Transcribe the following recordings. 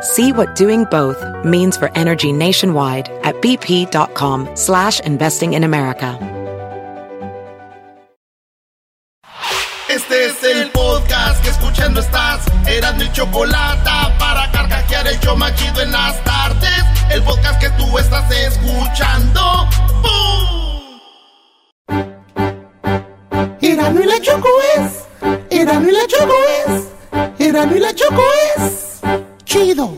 See what doing both means for energy nationwide at bp.com slash investing in America. Este es el podcast que escuchando estás. Eran mi chocolate para carcajear el yo machido en las tardes. El podcast que tú estás escuchando. La Choco es. La Choco es. La Choco es. Chido.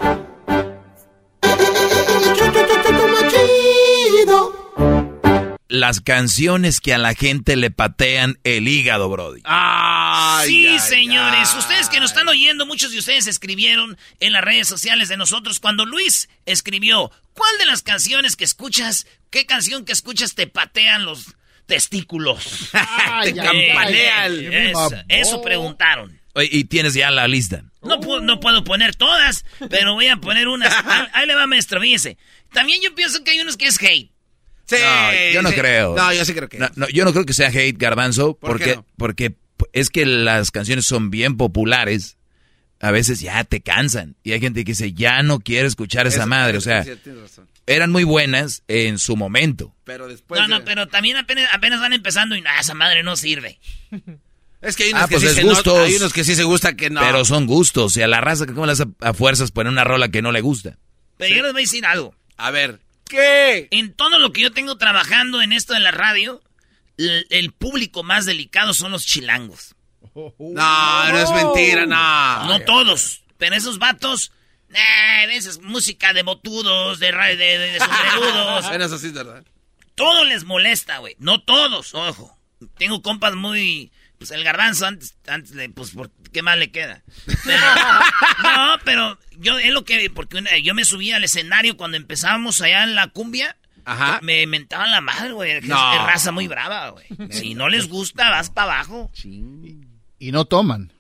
Chido. Las canciones que a la gente le patean el hígado, Brody. sí, señores. Ustedes que nos están oyendo, muchos de ustedes escribieron en las redes sociales de nosotros cuando Luis escribió, ¿cuál de las canciones que escuchas, qué canción que escuchas te patean los testículos? Ay, te ay, campanean. ay, Eso, ay. eso preguntaron. Y tienes ya la lista. No, pu- no puedo poner todas, pero voy a poner unas. Ahí, ahí le va, maestro, fíjese. También yo pienso que hay unos que es hate. Sí, No, yo no sí. creo. No, yo sí creo que. No, no, yo no creo que sea hate, Garbanzo, ¿Por porque, no? porque es que las canciones son bien populares. A veces ya te cansan. Y hay gente que dice, ya no quiero escuchar esa Eso- madre. O sea, sí, tienes razón. eran muy buenas en su momento. Pero después. no, no, pero también apenas, apenas van empezando y nada, esa madre no sirve. Es que hay unos Ah, que pues sí se no- gustos. hay unos que sí se gusta que no. Pero son gustos. Y a la raza, ¿cómo le hace a fuerzas poner una rola que no le gusta? Pero yo les voy a decir algo. A ver. ¿Qué? En todo lo que yo tengo trabajando en esto de la radio, el, el público más delicado son los chilangos. No, no es mentira, no. No todos, pero esos vatos, eh, esa es música de botudos, de, de, de, de sombrerudos. Sí todo les molesta, güey. No todos, ojo. Tengo compas muy... Pues el garbanzo antes, antes de... Pues, ¿por ¿qué más le queda? Pero- no, pero yo es lo que... Porque una- yo me subí al escenario cuando empezábamos allá en la cumbia. Ajá. Me mentaban la madre, güey. No. es raza muy brava, güey. Si no les gusta, vas para abajo. Y no toman.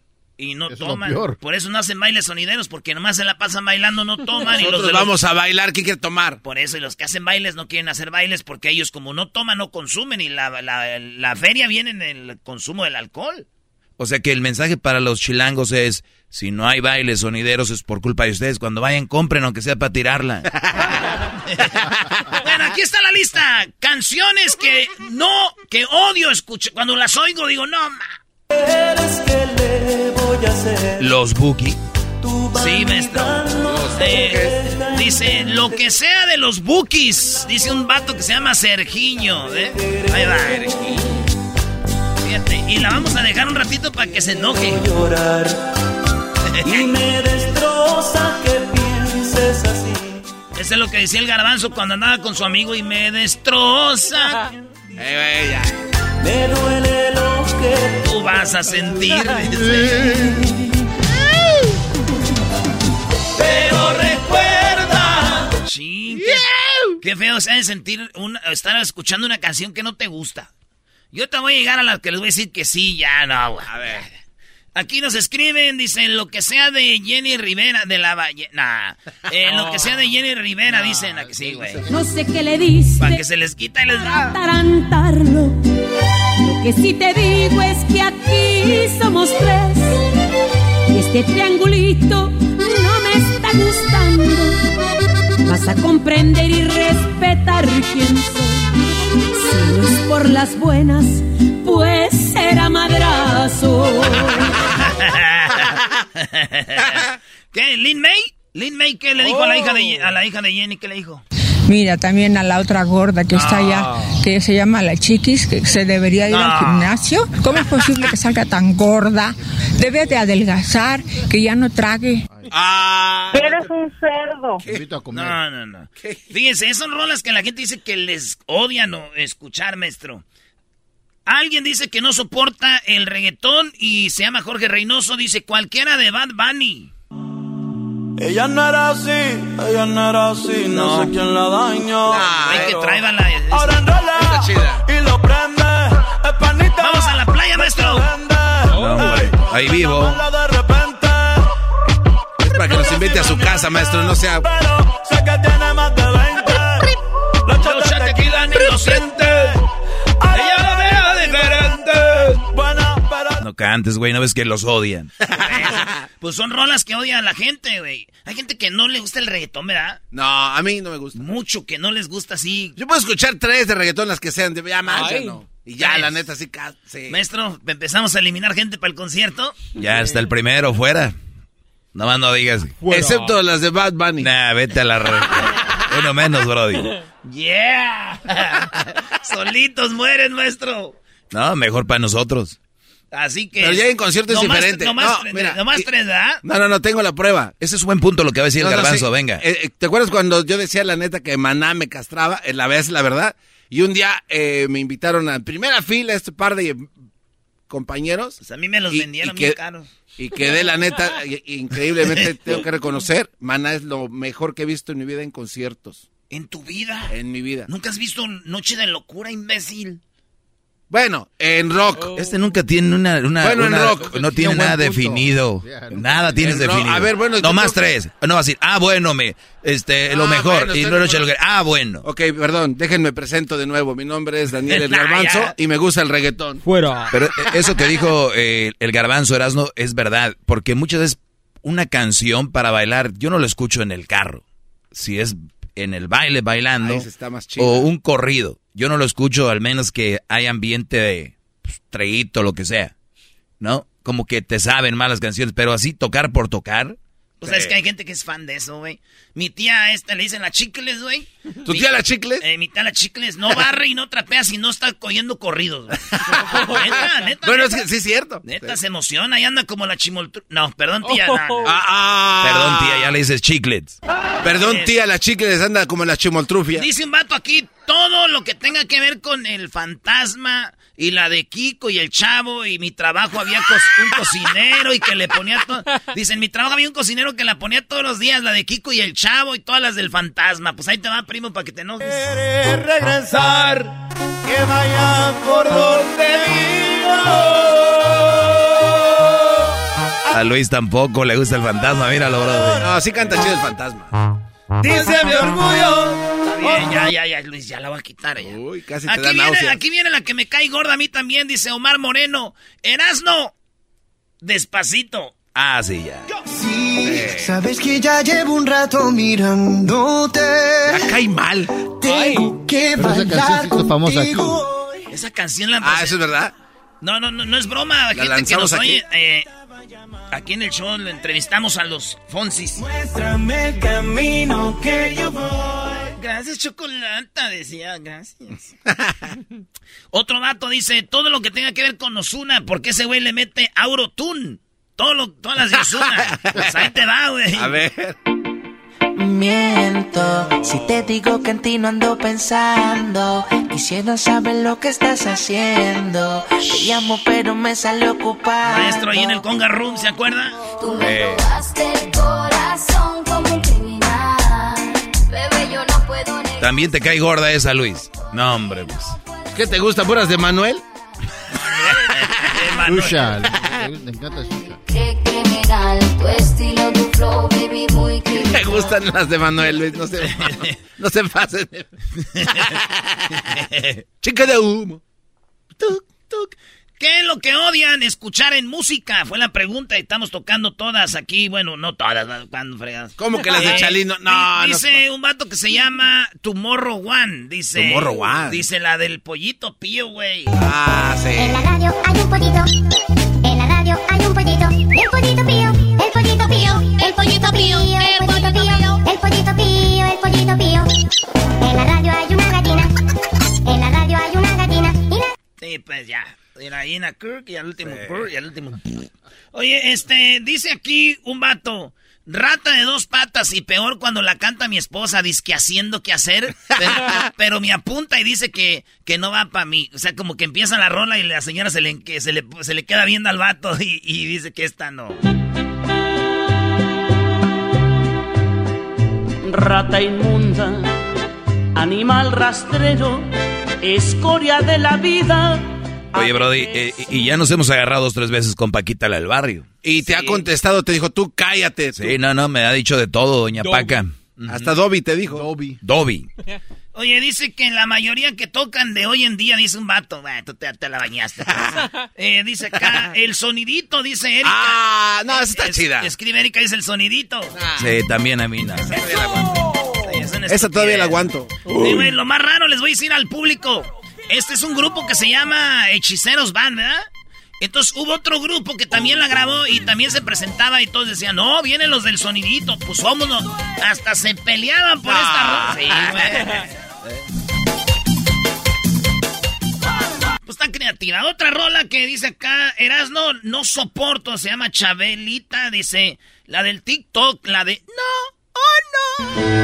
Y no Eso es lo toman. peor. Por eso no hacen bailes sonideros, porque nomás se la pasan bailando, no toman. y los Nosotros de los- vamos a bailar, ¿quién quiere tomar? por eso, y los que hacen bailes no quieren hacer bailes porque ellos como no toman, no consumen y la, la, la feria viene en el consumo del alcohol. O sea que el mensaje para los chilangos es, si no hay bailes sonideros es por culpa de ustedes. Cuando vayan, compren aunque sea para tirarla. Bueno, aquí está la lista. Canciones que no, que odio escuchar. Cuando las oigo digo, no, ma. Los Buki. Sí, maestro. Eh, dice, lo que sea de los bookies. Dice un vato que se llama Sergiño. ¿eh? Ahí va. Fíjate. Y la vamos a dejar un ratito para que se enoje. y me destroza que pienses así. Eso es lo que decía el garbanzo cuando andaba con su amigo y me destroza. Me duele lo que Tú vas a sentir. pero recuerda. Sí, qué, qué feo se ha de sentir una- estar escuchando una canción que no te gusta. Yo te voy a llegar a la que les voy a decir que sí, ya no. A ver. Aquí nos escriben, dicen lo que sea de Jenny Rivera de la Valle. Nah, eh, lo que sea de Jenny Rivera, dicen a que sí, güey. No sé qué le diste Para que se les quita y les da. tarantarlo. Que sí te digo es que aquí somos tres. Y este triangulito no me está gustando. Vas a comprender y respetar quién soy. Si no es por las buenas, pues será madrazo. ¿Qué? ¿Lin May? ¿Lin May qué le dijo a, la hija de, a la hija de Jenny? ¿Qué le dijo? Mira, también a la otra gorda que está allá, que se llama la chiquis, que se debería ir al gimnasio. ¿Cómo es posible que salga tan gorda? Debe de adelgazar, que ya no trague. Ah. Eres un cerdo. Invito a comer. No, no, no. Fíjense, esas son rolas que la gente dice que les odian o escuchar, maestro. Alguien dice que no soporta el reggaetón y se llama Jorge Reynoso, dice cualquiera de Bad Bunny. Ella no era así, ella no era así, no, sé quién la dañó. Hay que traer la... Ahora enrola y lo prende. Es panita. Vamos a la playa, maestro. No, hombre, ahí vivo. De repente, Es para que nos invite a su casa, maestro, no sea... pero sé que tiene más de 20. Los tequila ni lo siente. Ella lo vea diferente. No cantes, güey, no ves que los odian. Pues son rolas que odian a la gente, güey. Hay gente que no le gusta el reggaetón, ¿verdad? No, a mí no me gusta. Mucho que no les gusta así. Yo puedo escuchar tres de reggaetón, las que sean, de ya más, ya no. Y ya, Tres. la neta, sí, sí. Maestro, empezamos a eliminar gente para el concierto. Ya está el primero, fuera. Nomás no digas. Excepto las de Bad Bunny. Nah, vete a la red. Uno menos, Brody. ¡Yeah! Solitos mueren, maestro. No, mejor para nosotros. Así que. Pero ya en concierto es diferente. Nomás, No, mira, nomás y- tres, ¿verdad? No, no, no, tengo la prueba. Ese es buen punto lo que va a decir No, el no, garbanzo, sí. venga. Eh, eh, ¿Te acuerdas cuando yo decía la neta que Maná me castraba? Eh, La vez, la verdad. Y un día eh, me invitaron a primera fila este par de compañeros. Pues a mí me los Y- vendieron y que- caros. Y quedé, la neta, increíblemente tengo que reconocer, Maná es lo mejor que he visto en mi vida en conciertos. ¿En tu vida? En mi vida. ¿Nunca has visto Noche de Locura, imbécil? Bueno, en rock. Este nunca tiene una... una- Bueno, en rock. No tiene nada punto. definido. Nada tienes En rock. definido. A ver, bueno, No más tres. No va a decir, ah, bueno, me, este, lo Ah, mejor. bueno, y no lo echa acuerdo. el- Ah, bueno. Ok, perdón, déjenme presento de nuevo. Mi nombre es Daniel El Ah, Garbanzo y me gusta el reggaetón. Fuera. Pero eh, eso que dijo eh, el garbanzo Erasmo es verdad, porque muchas veces una canción para bailar, yo no lo escucho en el carro. Si es en el baile bailando Ahí se está más chido. o un corrido, yo no lo escucho al menos que hay ambiente de pues, treguito, lo que sea, ¿no? Como que te saben malas canciones, pero así tocar por tocar. Pues es que hay gente que es fan de eso, güey. Mi tía esta le dicen la chicles, güey. ¿Tu Mi- tía la chicles? Eh, mi tía la chicles no barre y no trapea si no está cogiendo corridos, güey. neta, neta. Bueno, es neta. que sí es cierto. Neta, se emociona y anda como la chimoltru... No, perdón, tía. no, no. Ah, ah. Perdón, tía, ya le dices chiclets. Perdón, tía, la chicles anda como la chimoltrufia. Dice un vato aquí, todo lo que tenga que ver con el fantasma y la de Kiko y el chavo y mi trabajo había cos- un cocinero y que le ponía todo. Dice, en mi trabajo había un cocinero que la ponía todos los días, la de Kiko y el chavo y todas las del fantasma. Pues ahí te va, primo, para que te enojes. quiere regresar, que vaya por donde vivo. A Luis tampoco le gusta el fantasma, míralo, bro. No, sí canta chido el fantasma. Dice mi orgullo. Está bien, ya, ya, ya, Luis, ya la voy a quitar. Ya. Uy, casi te Aquí da viene, aquí viene la que me cae gorda a mí también, dice Omar Moreno. Erasno, despacito. Ah, sí, ya. Sí, sabes que ya llevo un rato mirándote. Ya cae mal. Tengo que Pero esa canción se hizo famosa aquí. Esa canción la Ah, eso es verdad. No, no, no, no es broma. Gente que nos aquí. oye. eh, aquí en el show le entrevistamos a los Fonsis. Muéstrame el camino que yo voy. Gracias, Chocolata, decía, gracias. Otro vato dice, todo lo que tenga que ver con Osuna, porque ese güey le mete Aurotune. Todo lo, todas las de Osuna. Pues ahí te va, güey. A ver. Miento si te digo que en ti no ando pensando. Quisiera saber lo que estás haciendo. Te llamo, pero me sale ocupado. Maestro, ahí en el Conga Room, ¿se acuerda? Tú me robaste el corazón como un criminal. Bebé, yo no puedo negar. También te cae gorda esa, Luis. No, hombre, pues. ¿Qué te gusta, puras de Manuel? Shusha. Le, le encanta Shusha. Tu estilo, tu flow, baby, muy criminal. Me gustan las de Manuel, Luis. No se, no se pasen. Chica de humo. Tuc, tuc. ¿Qué es lo que odian escuchar en música? Fue la pregunta y estamos tocando todas aquí. Bueno, no todas, cuando fregas. ¿Cómo que las de Eh, Chalino? No, di- no. Dice un vato que se llama Tomorrow One. Dice. Tomorrow One. Dice la del pollito pío, güey. Ah, En sí. la radio hay un pollito. pío, el pollito pío, el pollito pío, el pollito pío. En la radio hay una gallina, en la radio hay una gallina. Y la... Sí, pues ya. Y la gallina Kirk y al último sí. Kirk y al último. Oye, este, dice aquí un vato. Rata de dos patas y peor cuando la canta mi esposa, dice que haciendo que hacer, pero, pero, me apunta y dice que, que no va para mí. O sea, como que empieza la rola y la señora se le, que se le, se le queda viendo al vato y, y dice que esta no. Rata inmunda, animal rastrero, escoria de la vida. Oye, Brody, eh, y ya nos hemos agarrado dos tres veces con Paquita la del barrio. Y te ha contestado, te dijo, tú cállate. tú. Sí, no, no, me ha dicho de todo, doña Dobby. Paca. Hasta Dobby te dijo. Dobby. Dobby. Oye, dice que la mayoría que tocan de hoy en día, dice un vato, "Bah, tú te, te la bañaste. pues". Eh, dice acá, el sonidito, dice Erika. Ah, no, esa está Es- chida. Escribe Erika, dice el sonidito. Sí, también a mí no. Esa todavía la aguanto. Sí, lo más raro les voy a decir al público. Este es un grupo que se llama Hechiceros Band, ¿verdad? Entonces hubo otro grupo que también la grabó y también se presentaba y todos decían, no, vienen los del sonidito, pues vámonos. Hasta se peleaban por esta rola. Sí, güey. Pues está creativa. Otra rola que dice acá, Erasno, no soporto, se llama Chabelita, dice, la del TikTok, la de, no, oh no.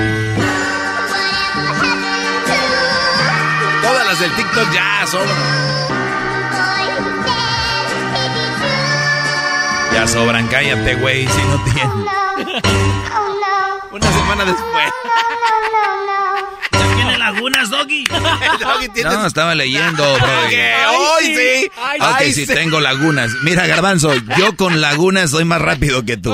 Todas las del TikTok ya sobran. Ya sobran, cállate, güey, si no tienes. Una semana después. Ya tiene lagunas, Doggy. No, estaba leyendo, Brody. ¿Qué? Hoy sí. Ok, Ay, sí, sí. tengo lagunas. Mira, Garbanzo, yo con lagunas soy más rápido que tú.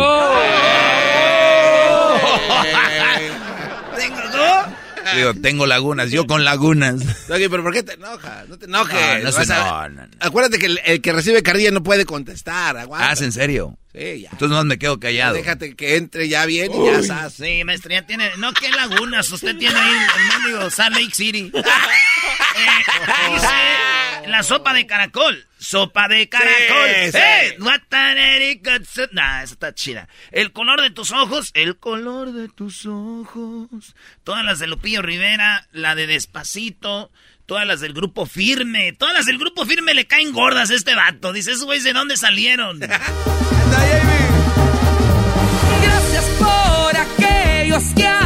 Tengo, ¿no? Digo, tengo lagunas, yo con lagunas. Doggy, pero ¿por qué te enojas? No te enojes. No, no Vas se- a- no, no, no. Acuérdate que el, el que recibe carrilla no puede contestar. Aguanta. Ah, ¿es en serio? Sí, ya. Entonces nomás me quedo callado. Déjate que entre ya bien y ya estás. Sí, maestra, ya tiene. No, qué lagunas. Usted tiene ahí el mendigo Salt Lake City. Eh, dice la sopa de caracol. Sopa de caracol. Sí, sí. ¡Eh! Nah, esa está chida. El color de tus ojos. El color de tus ojos. Todas las de Lupillo Rivera. La de Despacito. Todas las del grupo firme. Todas las del grupo firme le caen gordas a este vato. Dice, esos güeyes de dónde salieron. Gracias por aquellos que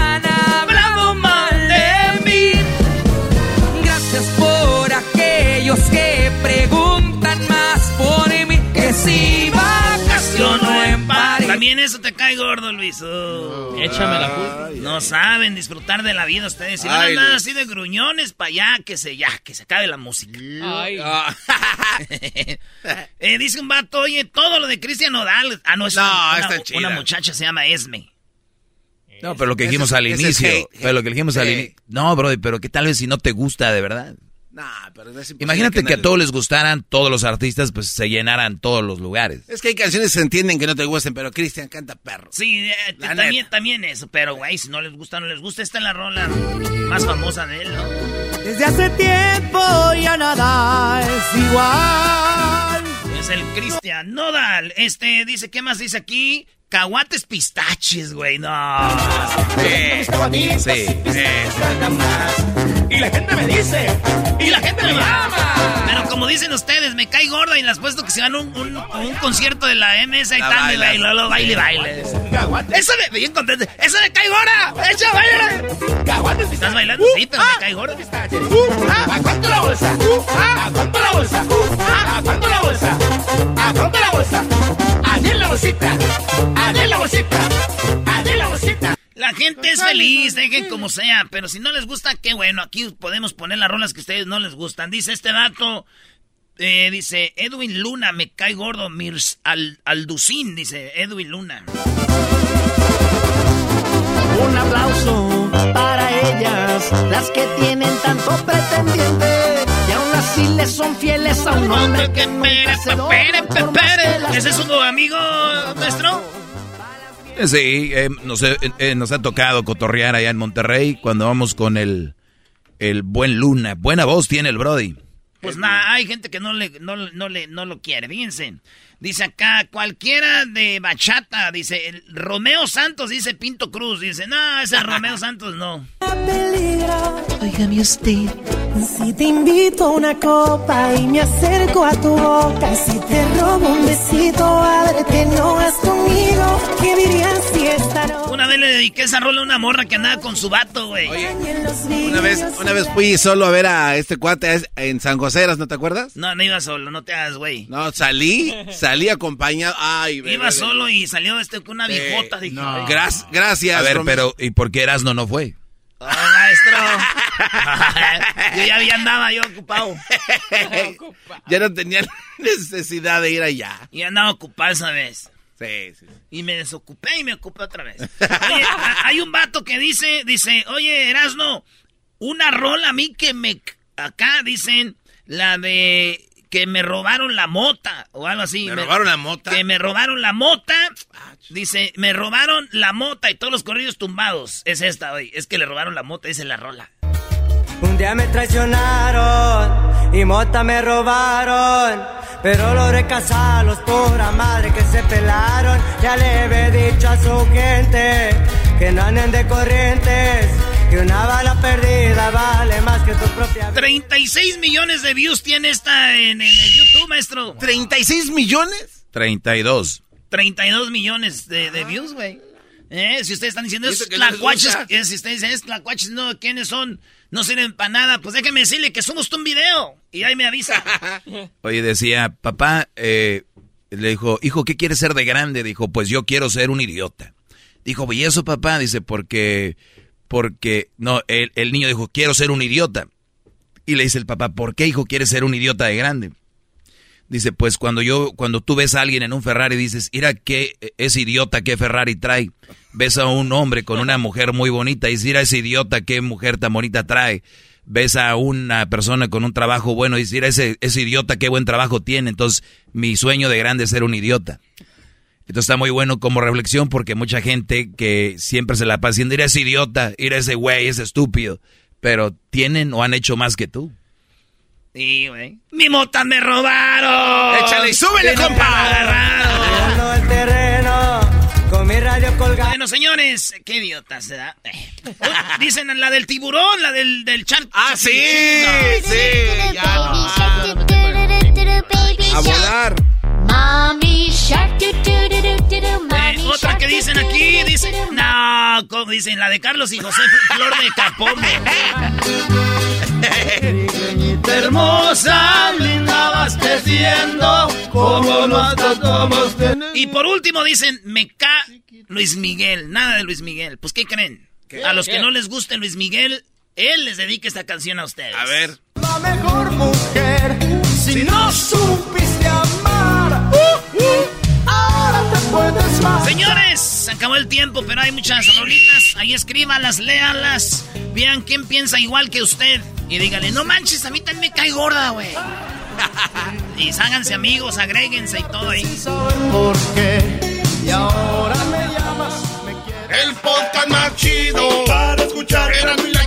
aquellos que preguntan más por mí. Que si vacaciono en París. También eso te cae gordo, Luis. Oh. Échame la culpa. No saben disfrutar de la vida ustedes. Si van a Ay, andar Luis. así de gruñones para allá, que se ya, que se acabe la música. Ay. Eh, dice un vato, oye, todo lo de Cristian Nodal. Ah, no, es No, una, está una- chida. una muchacha se llama Esme. No, pero lo que dijimos al inicio. hate, hate. Pero lo que dijimos al inicio. No, Brody, pero que tal vez si no te gusta de verdad. Nah, pero es Imagínate que a todos les gustaran, todos los artistas, pues se llenaran todos los lugares. Es que hay canciones que se entienden que no te gusten, pero Cristian canta perro. Sí, eh, también, neta. también eso. Pero, güey, si no les gusta, no les gusta. Esta es la rola más famosa de él, ¿no? Desde hace tiempo ya nada es igual. Es el Cristian Nodal. Este, dice, ¿qué más dice aquí? Caguates pistaches, güey, no. Sí, sí. Y la gente me dice, Y la gente me ama. Pero como dicen ustedes, me cae gorda y las puesto que se van a un, un, un concierto de la MS y tal, y lo baile, baile. Eso me, bien contento. Eso me cae gorda. Echa, baile. ¿Estás bailando? Sí, pero me cae gorda. ¿A cuánto la bolsa? ¿A cuánto la bolsa? ¿A cuánto la bolsa? ¿A cuánto la bolsa? A la bolsita. A la bolsita. A la bolsita. La gente es feliz, dejen como sea, pero si no les gusta, qué bueno, aquí podemos poner las rolas que a ustedes no les gustan. Dice este dato, eh, dice Edwin Luna, me cae gordo, Mirs Al Alducín, dice Edwin Luna. Un aplauso para ellas, las que tienen tanto pretendiente así le son fieles a un hombre que nunca se las- ¿Ese es su amigo nuestro? Sí, eh, nos, eh, eh, nos ha tocado cotorrear allá en Monterrey cuando vamos con el, el buen Luna. Buena voz tiene el Brody. Pues nada, hay gente que no le, no, no le, no lo quiere, fíjense. Dice acá, cualquiera de bachata, dice, el Romeo Santos, dice Pinto Cruz, dice, no, ese Romeo Santos no. Óigame usted, Si te invito a una copa y me acerco a tu boca, si te robo un besito, ábrete, no vas conmigo. ¿Qué dirías si esta noche? Una vez le dediqué esa rola a una morra que andaba con su vato, güey. Una vez, una vez fui solo a ver a este cuate en San Joseras, ¿no te acuerdas? No, no iba solo, no te hagas, güey. No, salí, salí acompañado. Ay, bebé, Iba bebé. solo y salió este con una Sí. viejota. Dije, No. "Ay, Gras- gracias, A ver, Romero. pero ¿y por qué Erasno no fue? Oh, maestro. yo ya había andaba yo ocupado. ya no tenía necesidad de ir allá. Y andaba ocupado esa vez. Sí, sí. Y me desocupé y me ocupé otra vez. Oye, hay un vato que dice, dice, oye, Erasno, una rola a mí que me... Acá dicen la de que me robaron la mota o algo así. ¿Me robaron la mota? Que me robaron la mota. Dice, me robaron la mota y todos los corridos tumbados. Es esta, hoy. Es que le robaron la mota, dice la rola. Un día me traicionaron y mota me robaron. Pero logré casarlos, pura madre que se pelaron. Ya le he dicho a su gente que no anden de corrientes. Que una bala perdida vale más que tu propia vida. 36 millones de views tiene esta en, en el YouTube, maestro. ¿36 millones? 32. 32 millones de, de views, güey. Eh, si ustedes están diciendo ¿Y es tlacuaches, eh, si ustedes dicen es tlacuaches, no, ¿quiénes son? No sirven para nada, pues déjenme decirle que somos un video. Y ahí me avisa. Oye, decía, papá, eh, le dijo, hijo, ¿qué quieres ser de grande? Dijo, pues yo quiero ser un idiota. Dijo, ¿y eso, papá? Dice, porque, porque, no, el, el niño dijo, quiero ser un idiota. Y le dice el papá, ¿por qué, hijo, quieres ser un idiota de grande? Dice, pues cuando yo, cuando tú ves a alguien en un Ferrari, dices, mira qué es idiota qué Ferrari trae. Ves a un hombre con una mujer muy bonita y dices, mira ese idiota qué mujer tan bonita trae. Ves a una persona con un trabajo bueno y dices, mira ese, ese idiota qué buen trabajo tiene. Entonces, mi sueño de grande es ser un idiota. Entonces está muy bueno como reflexión porque mucha gente que siempre se la pasa diciendo, mira ese idiota, mira ese güey, ese estúpido. Pero tienen o han hecho más que tú. Sí, güey. ¡Mi mota me robaron! Échale y súbele, compa. Ganando el terreno con mi radio colgada. Bueno, señores, qué idiota se da. Eh. Oh, Dicen la del tiburón, la del, del char. Ah, sí, No. sí. ya no. A volar. Mommy shark, Eh, otra que dicen aquí, dicen, no, como dicen, la de Carlos y José Flor de Capomo. hermosa, linda vas creciendo, como somos Y por último dicen, me ca Luis Miguel, nada de Luis Miguel. Pues, ¿qué creen? A los que ¿Qué? no les guste Luis Miguel, él les dedica esta canción a ustedes. A ver. La mejor mujer, si no supiste amar, Señores, se acabó el tiempo, pero hay muchas rolitas. Ahí escríbalas, léalas. Vean quién piensa igual que usted. Y díganle, no manches, a mí también me cae gorda, güey. y háganse amigos, agréguense y todo ahí. por qué. Y ahora me llamas, me quieres. El podcast más chido para escuchar. Era mi la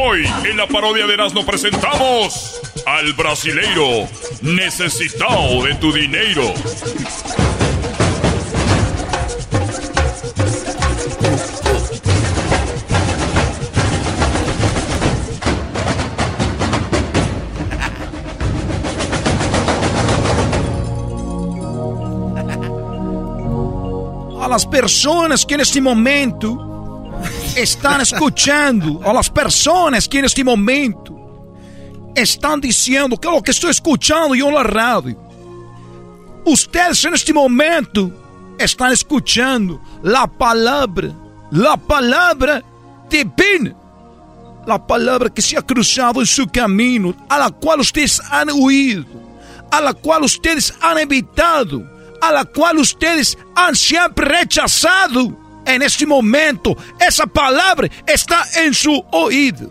Hoy en la parodia de Erasmo presentamos al brasileiro necesitado de tu dinero. a las personas que en este momento están escuchando, a las personas que en este momento están diciendo que lo que estoy escuchando yo en la radio. Ustedes en este momento están escuchando la palabra, la palabra divina, la palabra que se ha cruzado en su camino, a la cual ustedes han huido, a la cual ustedes han evitado a la cual ustedes han siempre rechazado. En este momento, esa palabra está en su oído.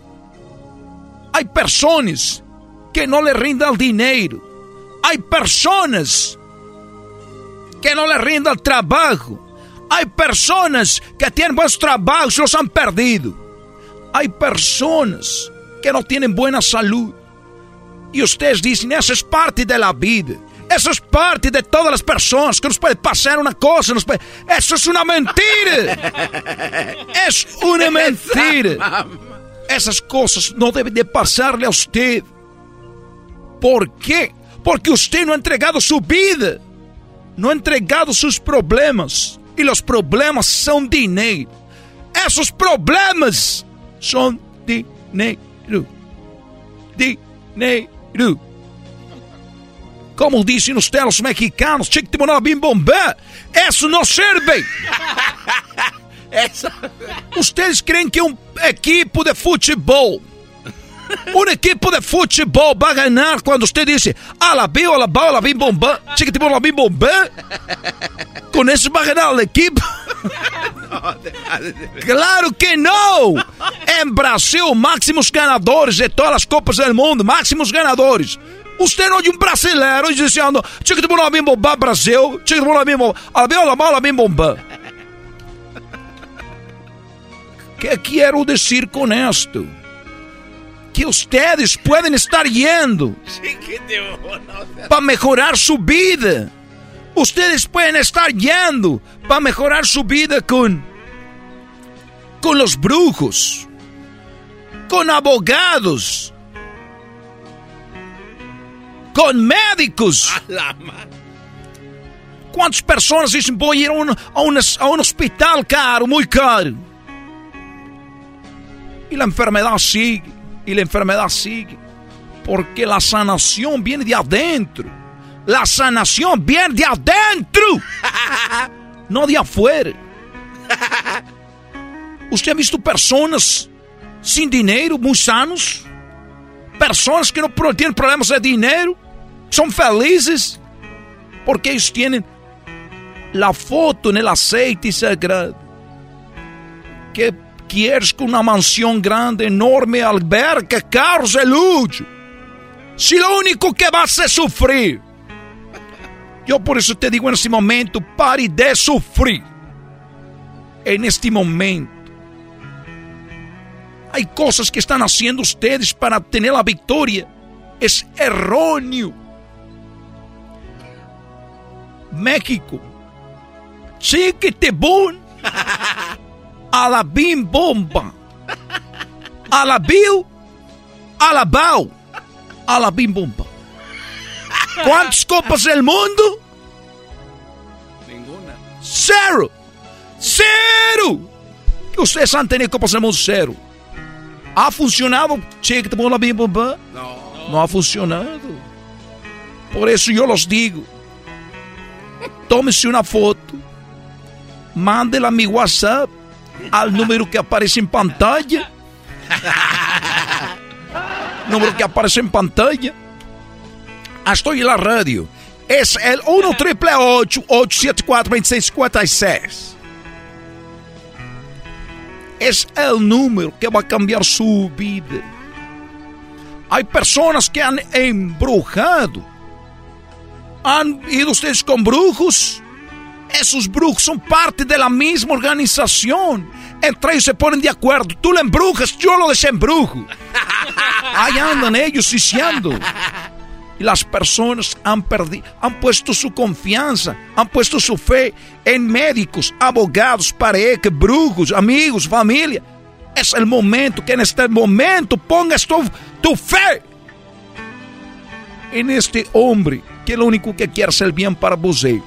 Hay personas que no le rindan dinero. Hay personas que no le rindan el trabajo. Hay personas que tienen buenos trabajos y los han perdido. Hay personas que no tienen buena salud. Y ustedes dicen, esa es parte de la vida. Eso es parte de todas las personas que nos puede pasar una cosa. Nos puede... Eso es una mentira. Es una mentira. Esas cosas no deben de pasarle a usted. ¿Por qué? Porque usted no ha entregado su vida. No ha entregado sus problemas. Y los problemas son dinero. Esos problemas son dinero. Dinero. Como dicen ustedes los mexicanos, chiquitimona bim bombé. Eso no sirve. Eso. Ustedes creen que un equipo de futebol, un equipo de futebol va a ganar cuando usted dice, a la bio, a la bao, a la bim bombé, chiquitimona bim bombé? Con eso va a ganar el equipo. Claro que no. En Brasil, máximos ganadores de todas las copas del mundo, máximos ganadores. Usted não é de um brasileiro dizendo, tinha que demorar a bomba Brasil, tinha que demorar a bomba, a la mala bomba. ¿Qué quiero decir con esto? Que ustedes pueden estar yendo para mejorar su vida. Ustedes pueden estar yendo para mejorar su vida con, con los brujos, con abogados, con médicos. Quantas pessoas dizem, vou ir a um, a, a hospital caro, muito caro? Y la enfermedad sigue, y la enfermedad sigue. Porque la sanación viene de adentro. La sanación viene de adentro. No de afuera. ¿Usted ha visto personas sin dinero, muy sanos? Personas que no tienen problemas de dinero, son felices. Porque ellos tienen la foto en el aceite sagrado. Que quieres con una mansión grande, enorme, alberca, carros de lujo. Si lo único que vas a sufrir. Yo por eso te digo en este momento, pare de sufrir. En este momento. Hay cosas que están haciendo ustedes para tener la victoria. Es erróneo. México. Chiquitibum. A la bim bomba. A la bill alabao a la bim bum bam. ¿Cuántas copas del mundo? Ninguna. Cero. Cero. Ustedes han tenido copas del mundo cero. ¿Ha funcionado? Chica, te la bim bum bam? No. No ha funcionado. Por eso yo los digo. Tómese una foto. Mándela a mi WhatsApp. Al número que aparece en pantalla. número que aparece en pantalla. Ah, Estoy en la radio. Es el 1 triple 874 2656 Es el número que va a cambiar su vida. Hay personas que han embrujado. ¿Han ido ustedes con brujos? Esos brujos son parte de la misma organización. Entre ellos se ponen de acuerdo. Tú lo embrujas, yo lo desembrujo. Ahí andan ellos diciendo. Y las personas han perdido, han puesto su confianza, han puesto su fe en médicos, abogados, parejas, brujos, amigos, familia. Es el momento que en este momento pongas tu, tu fe en este hombre que lo único que quiere es el bien para você.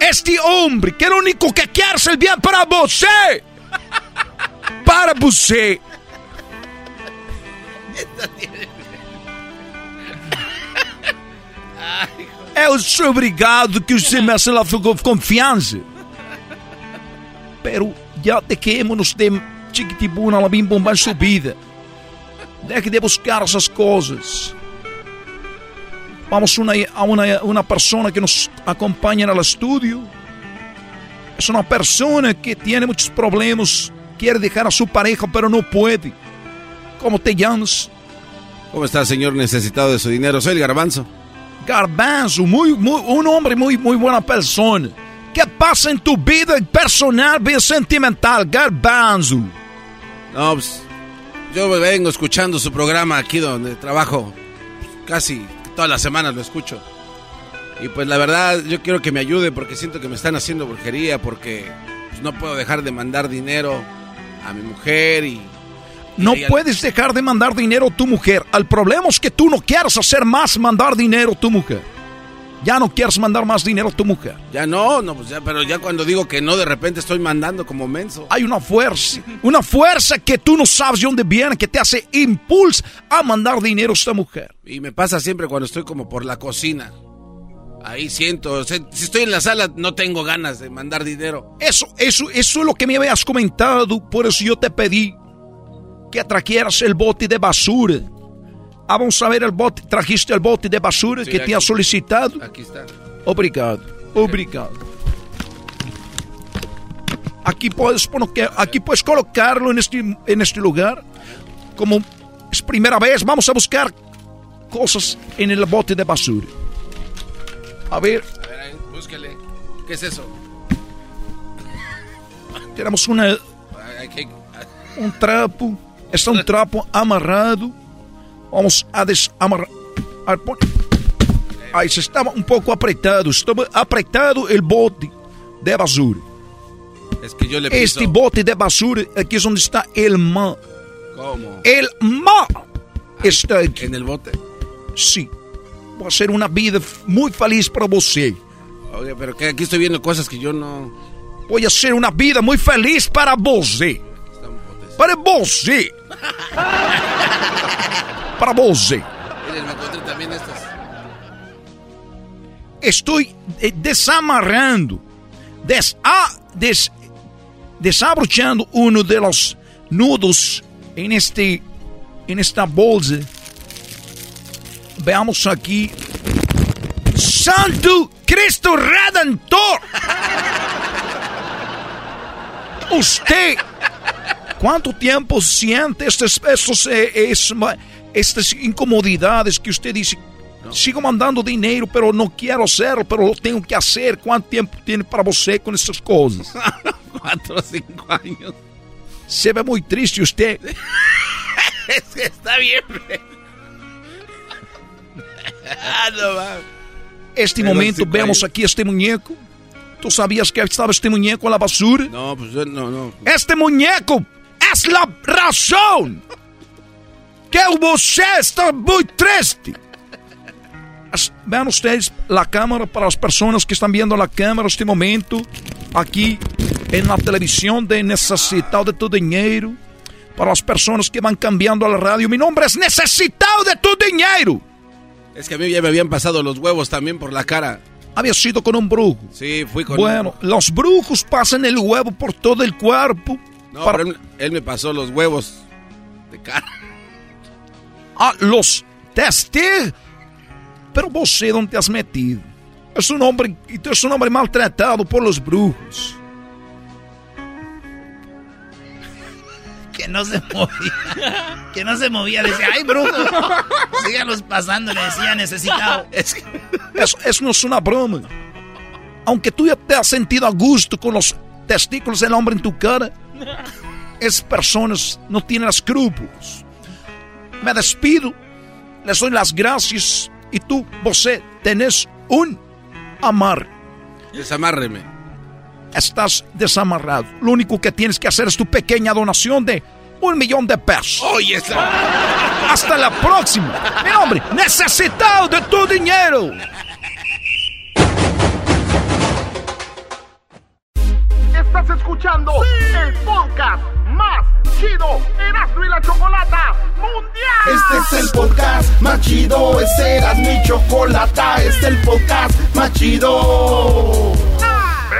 Este hombre que lo único que quiere es el bien para você. Para você. Eu sou obrigado que você me hace la confiança. Pero ya dejémonos de chiquitibuna, la bim bomba en su vida. Deje de buscar esas cosas. Vamos una- a una, una persona que nos acompaña en el estudio. Es una persona que tiene muchos problemas. Quiere dejar a su pareja, pero no puede. ¿Cómo te llamas? ¿Cómo está, señor necesitado de su dinero? Soy el garbanzo. Garbanzo, muy, muy, un hombre muy, muy buena persona. ¿Qué pasa en tu vida personal, vida sentimental, Garbanzo? No, pues, yo vengo escuchando su programa aquí donde trabajo. casi todas las semanas lo escucho. Y pues la verdad, yo quiero que me ayude porque siento que me están haciendo brujería, porque pues, no puedo dejar de mandar dinero a mi mujer y... No ella- puedes dejar de mandar dinero a tu mujer. El problema es que tú no quieres hacer más mandar dinero a tu mujer. Ya no quieres mandar más dinero a tu mujer. Ya no, no, pues ya, pero ya cuando digo que no, de repente estoy mandando como menso. Hay una fuerza, una fuerza que tú no sabes de dónde viene, que te hace impulso a mandar dinero a esta mujer. Y me pasa siempre cuando estoy como por la cocina. Ahí siento, si estoy en la sala no tengo ganas de mandar dinero. Eso, eso, eso es lo que me habías comentado, por eso yo te pedí que trajeras el bote de basura. Ah, vamos a ver el bote, trajiste el bote de basura Sí, que te ha solicitado. Aquí está. Obrigado, obrigado. Aquí puedes, aquí puedes colocarlo en este, en este lugar. Como es primera vez, vamos a buscar cosas en el bote de basura. A ver, A ver, ahí, búsquele. ¿Qué es eso? tenemos una, un trapo. Está un trapo amarrado. Vamos a desamarrar. a pon- Ahí se estaba un poco apretado. Estaba apretado el bote de basura. Es que yo le piso. Este bote de basura aquí es donde está el ma. ¿Cómo? El ma está aquí. En el bote. Sí. Va a ser una vida muy feliz para você. Oye, pero que aquí estoy viendo cosas que yo no... Voy a ser una vida muy feliz para você. Para você. Para você. Miren, me encontré también estas. Estoy eh, desamarrando, des, ah, des- desabrochando uno de los nudos en este, en esta bolsa. Veamos aquí. Santo Cristo Redentor. Usted, ¿cuánto tiempo siente estas, estos, eh, es- estas incomodidades que usted dice? Sigo mandando dinero, pero no quiero hacerlo, pero lo tengo que hacer. ¿Cuánto tiempo tiene para você con estas cosas? Cuatro o cinco años. Se ve muy triste usted. Es que está bien. ah, no. Este Tengo momento vemos aquí este muñeco. ¿Tú sabías que estaba este muñeco en la basura? No, pues no, no. Este muñeco es la razón que você está muy triste. Vean ustedes la cámara para las personas que están viendo la cámara este momento aquí en la televisión de Necesitado de tu Dinero. Para las personas que van cambiando a la radio, mi nombre es Necesitado de tu Dinero. Es que a mí ya me habían pasado los huevos también por la cara. Había sido con un brujo. Sí, fui con Bueno, los brujos pasan el huevo por todo el cuerpo. No, para- pero él, él me pasó los huevos de cara. Ah, los testigos. Pero você não te has metido. Es un hombre, y tú es un hombre maltratado por los brujos. Que no se movía. Que no se movía. Decía, ay, brujo. Sígalos pasando. Le decía, necesitado. Eso, eso no es una broma. Aunque tú ya te has sentido a gusto con los testículos del hombre en tu cara, esas personas no tienen escrúpulos. Me despido, les doy las gracias y tú, você, tenés un amar. Desamárreme. Estás desamarrado. Lo único que tienes que hacer es tu pequeña donación de un millón de pesos. Oye, esa- Hasta la próxima. Mi nombre, necesitado de tu dinero. Estás escuchando el podcast más chido Erasmo y la Chocolata Mundial. Este es el podcast más chido, este era mi chocolata, este es el podcast más chido.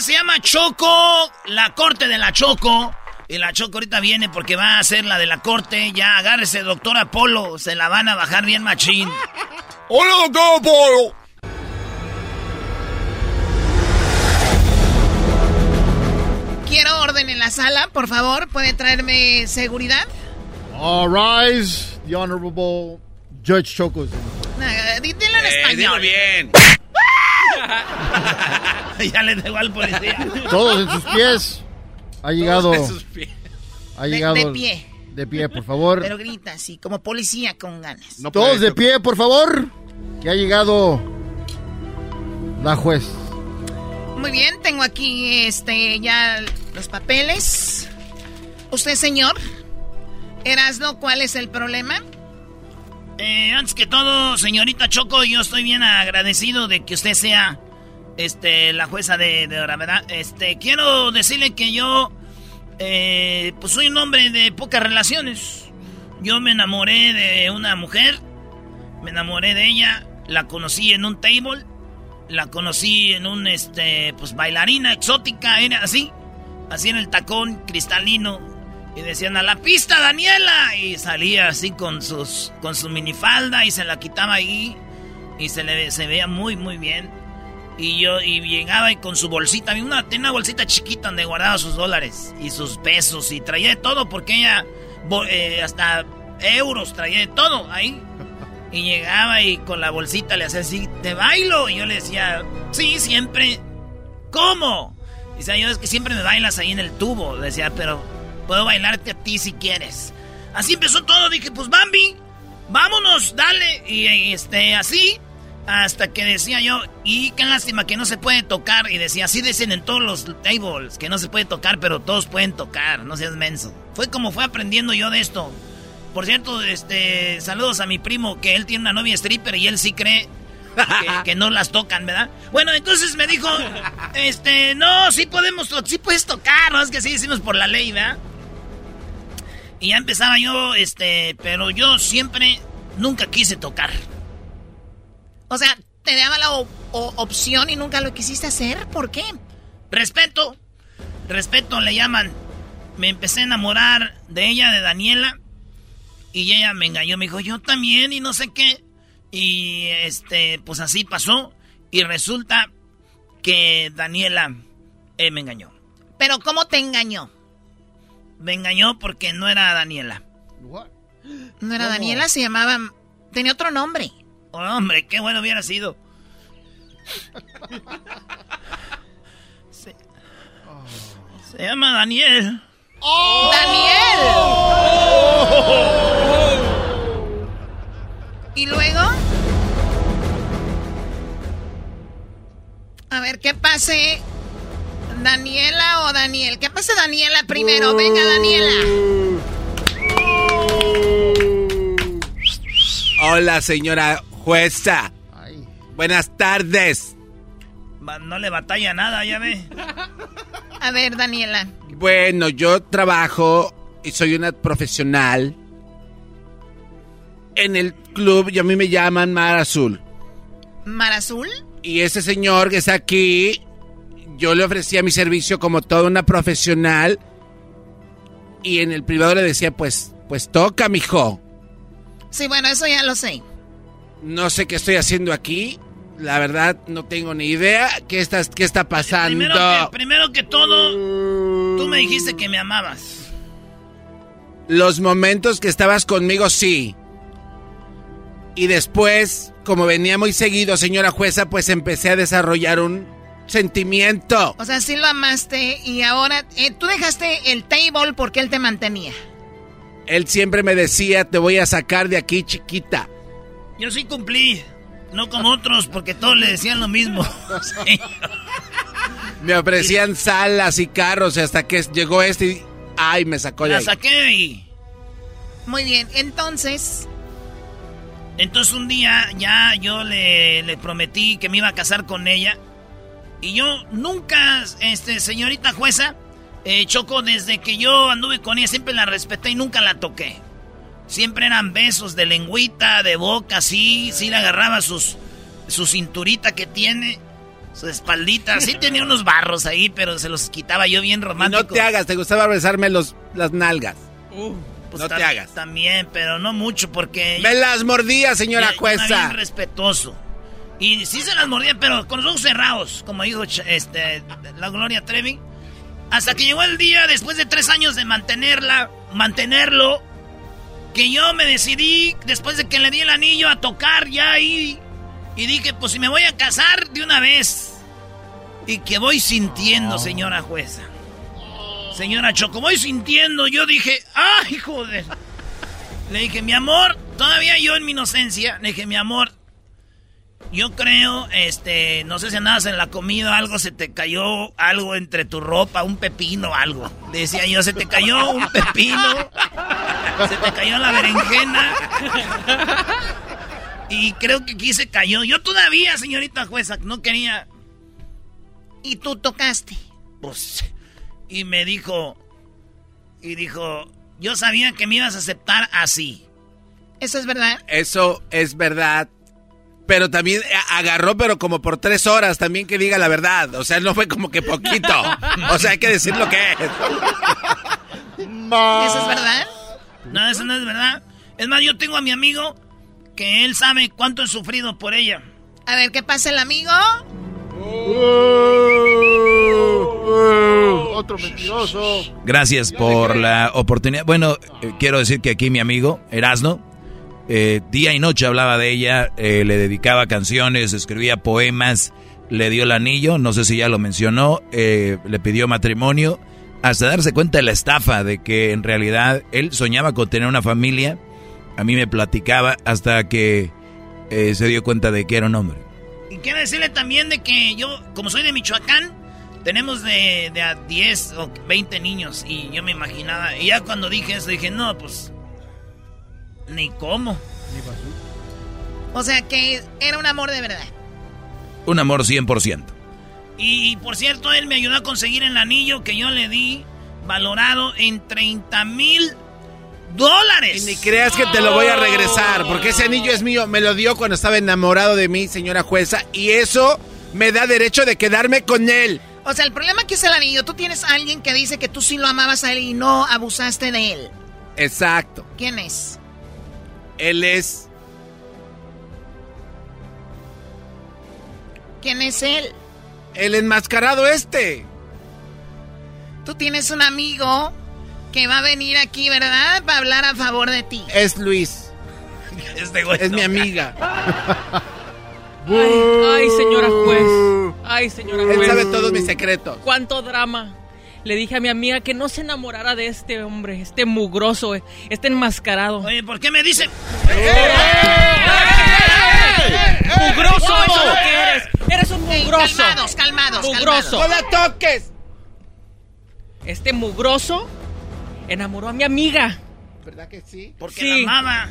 Se llama Choco, la corte de la Choco. Y la Choco ahorita viene porque va a hacer la de la corte. Ya agárrese, doctor Apolo. Se la van a bajar bien machín. Hola, doctor Apolo. Quiero orden en la sala, por favor. ¿Puede traerme seguridad? All rise, the Honorable Judge Chocos. Di- Dilo en español. bien. ya le al policía. Todos en sus pies. Ha llegado. en sus pies. Ha llegado. de pie. De pie, por favor. Pero grita así, como policía con ganas. Todos de pie, por favor. Que ha llegado la juez. Muy bien, tengo aquí este ya los papeles. ¿Usted, señor? Erasno, ¿cuál es el problema? Eh, antes que todo, señorita Choco, yo estoy bien agradecido de que usted sea este, la jueza de, de gravedad. Este, quiero decirle que yo eh, pues soy un hombre de pocas relaciones. Yo me enamoré de una mujer, me enamoré de ella, la conocí en un table la conocí en un, este, pues bailarina exótica, era así, así en el tacón cristalino. Y decían a la pista, Daniela. Y salía así con sus, con su minifalda y se la quitaba ahí. Y se le se veía muy, muy bien. Y yo, y llegaba y con su bolsita, una, tenía una bolsita chiquita donde guardaba sus dólares y sus pesos y traía de todo porque ella, eh, hasta euros traía de todo ahí. Y llegaba y con la bolsita le hacía así, te bailo. Y yo le decía, sí, siempre. ¿Cómo? Y decía, yo es que siempre me bailas ahí en el tubo. decía, pero puedo bailarte a ti si quieres. Así empezó todo. Dije, pues Bambi, vámonos, dale. Y, este, así, hasta que decía yo, y qué lástima que no se puede tocar. Y decía, así dicen en todos los tables, que no se puede tocar, pero todos pueden tocar, no seas menso. Fue como fue aprendiendo yo de esto. Por cierto, este, saludos a mi primo, que él tiene una novia stripper y él sí cree que, no las tocan, ¿verdad? Bueno, entonces me dijo, este, no, sí podemos, sí puedes tocar, no es que sí decimos por la ley, ¿verdad? Y ya empezaba yo, este, pero yo siempre, nunca quise tocar. O sea, te daba la opción y nunca lo quisiste hacer, ¿por qué? Respeto, respeto le llaman. Me empecé a enamorar de ella, de Daniela. Y ella me engañó, me dijo, yo también y no sé qué. Y este, pues así pasó. Y resulta que Daniela eh, me engañó. ¿Pero cómo te engañó? Me engañó porque no era Daniela. ¿No era Daniela? Se llamaba... Tenía otro nombre. Oh, hombre, qué bueno hubiera sido. se, se llama Daniel. ¡Oh! ¡Daniel! ¿Y luego? A ver, ¿qué pase? ¿Daniela o Daniel? ¿Qué pase Daniela primero? Venga, Daniela. Hola, señora jueza. Buenas tardes. No le batalla nada, ya ve. A ver, Daniela. Bueno, yo trabajo y soy una profesional en el club y a mí me llaman Mar Azul. ¿Mar Azul? Y ese señor que está aquí, yo le ofrecía mi servicio como toda una profesional y en el privado le decía, pues, pues toca, mijo. Sí, bueno, eso ya lo sé. No sé qué estoy haciendo aquí. La verdad, no tengo ni idea qué está, qué está pasando. Primero que, primero que todo, tú me dijiste que me amabas. Los momentos que estabas conmigo, sí. Y después, como venía muy seguido, señora jueza, pues empecé a desarrollar un sentimiento. O sea, sí lo amaste y ahora eh, tú dejaste el table porque él te mantenía. Él siempre me decía, te voy a sacar de aquí, chiquita. Yo sí cumplí. No como otros, porque todos le decían lo mismo. Me ofrecían salas y carros hasta que llegó este y... ¡Ay, me sacó de La saqué y... Muy bien, entonces... Entonces un día ya yo le, le, prometí que me iba a casar con ella. Y yo nunca, este, señorita jueza, eh, Choco, desde que yo anduve con ella siempre la respeté y nunca la toqué. Siempre eran besos de lengüita, de boca, sí, sí le agarraba sus, su cinturita que tiene, su espaldita. Sí tenía unos barros ahí, pero se los quitaba yo bien romántico. no te hagas, te gustaba besarme los, las nalgas. Uh, pues no te hagas. También, pero no mucho porque... Me las mordía, señora jueza. Bien respetuoso. Y sí se las mordía, pero con los ojos cerrados, como dijo este, la Gloria Trevi. Hasta que llegó el día, después de tres años de mantenerla, mantenerlo, que yo me decidí, después de que le di el anillo, a tocar ya ahí. Y dije, pues si me voy a casar de una vez. Y que voy sintiendo, señora jueza. Señora Choco, voy sintiendo. Yo dije, ¡ay, joder! Le dije, mi amor, todavía yo en mi inocencia, le dije, mi amor, yo creo, este, no sé si andabas en la comida, algo se te cayó, algo entre tu ropa, un pepino, algo. Decía yo, se te cayó un pepino, se te cayó la berenjena. Y creo que aquí se cayó. Yo todavía, señorita jueza, no quería. ¿Y tú tocaste? Pues, y me dijo, y dijo, yo sabía que me ibas a aceptar así. ¿Eso es verdad? Eso es verdad Pero también a- agarró, pero como por tres horas, también que diga la verdad. O sea, no fue como que poquito. O sea, hay que decir lo que es. ¿Eso es verdad? No, eso no es verdad. Es más, yo tengo a mi amigo que él sabe cuánto he sufrido por ella. A ver, ¿qué pasa el amigo? Otro mentiroso. Gracias por la oportunidad. Bueno, eh, quiero decir que aquí mi amigo Erasno, eh, día y noche hablaba de ella, eh, le dedicaba canciones, escribía poemas, le dio el anillo, no sé si ya lo mencionó, eh, le pidió matrimonio, hasta darse cuenta de la estafa, de que en realidad él soñaba con tener una familia, a mí me platicaba hasta que se dio cuenta de que era un hombre. Y quiero decirle también de que yo, como soy de Michoacán, tenemos de, de a 10 o 20 niños. Y yo me imaginaba, y ya cuando dije eso, dije, no, pues, ni cómo. O sea que era un amor de verdad. Un amor 100%. Y, por cierto, él me ayudó a conseguir el anillo que yo le di, valorado en 30 mil dólares. Ni creas que te lo voy a regresar, porque ese anillo es mío. Me lo dio cuando estaba enamorado de mí, señora jueza, y eso me da derecho de quedarme con él. O sea, el problema que es el anillo. Tú tienes a alguien que dice que tú sí lo amabas a él y no abusaste de él. Exacto. ¿Quién es? Él es. ¿Quién es él? El enmascarado este. Tú tienes un amigo que va a venir aquí, ¿verdad? Para hablar a favor de ti. Es Luis. Este güey Es no mi amiga. Ay, ay, señora juez. Ay, señora Él juez. sabe todos mis secretos. Cuánto drama. Le dije a mi amiga que no se enamorara de este hombre, este mugroso, este enmascarado. Oye, ¿por qué me dicen? ¡Mugroso! ¡Eso es lo que eres! ¡Eres un mugroso! calmados, calmados, ¡Mugroso! ¡No la toques! Este mugroso enamoró a mi amiga. ¿Verdad que sí? Porque Sí. la amaba.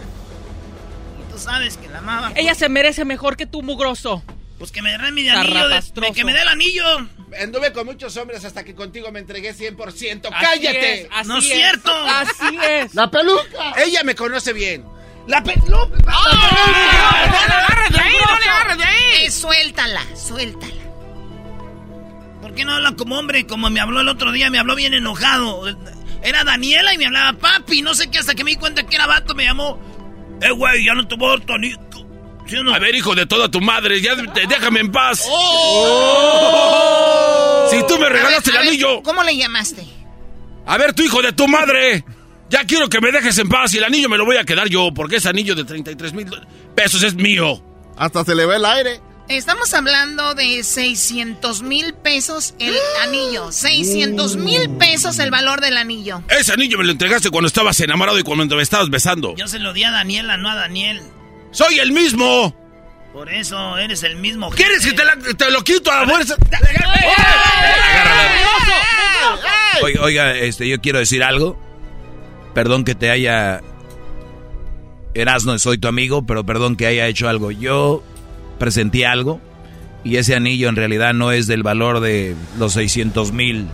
Y tú sabes que la amaba. Ella se merece mejor que tú, mugroso. Pues que me dé mi anillo. de- que me dé el anillo. Anduve con muchos hombres hasta que contigo me entregué 100%. Así ¡Cállate! es, así No es cierto. Así es. ¡La peluca! Ella me conoce bien. La peluca. ¡No le agarres de ahí! ¡No le agarres de ahí! Eh, suéltala, suéltala. ¿Por qué no habla como hombre? Como me habló el otro día, me habló bien enojado. Era Daniela y me hablaba papi. No sé qué, hasta que me di cuenta que era vato, me llamó. Eh, güey, ya no te voy a dar tu anillo. ¿Sí o no? A ver, hijo de toda tu madre, ya déjame en paz. Oh. Si tú me regalaste ver, el ver, anillo. ¿Cómo le llamaste? A ver, tu hijo de tu madre. Ya quiero que me dejes en paz y el anillo me lo voy a quedar yo, porque ese anillo de 33 mil pesos es mío. Hasta se le ve el aire. Estamos hablando de 600 mil pesos el anillo. 600 mil pesos el valor del anillo. Ese anillo me lo entregaste cuando estabas enamorado y cuando me estabas besando. Yo se lo di a Daniela, no a Daniel. ¡Soy el mismo! Por eso eres el mismo. ¿Quieres que te, la- te lo quito a la fuerza? Oiga, oiga, este, yo quiero decir algo. Perdón que te haya... Erasno, soy tu amigo, pero perdón que haya hecho algo. Yo presenté algo y ese anillo en realidad no es del valor de los 600 mil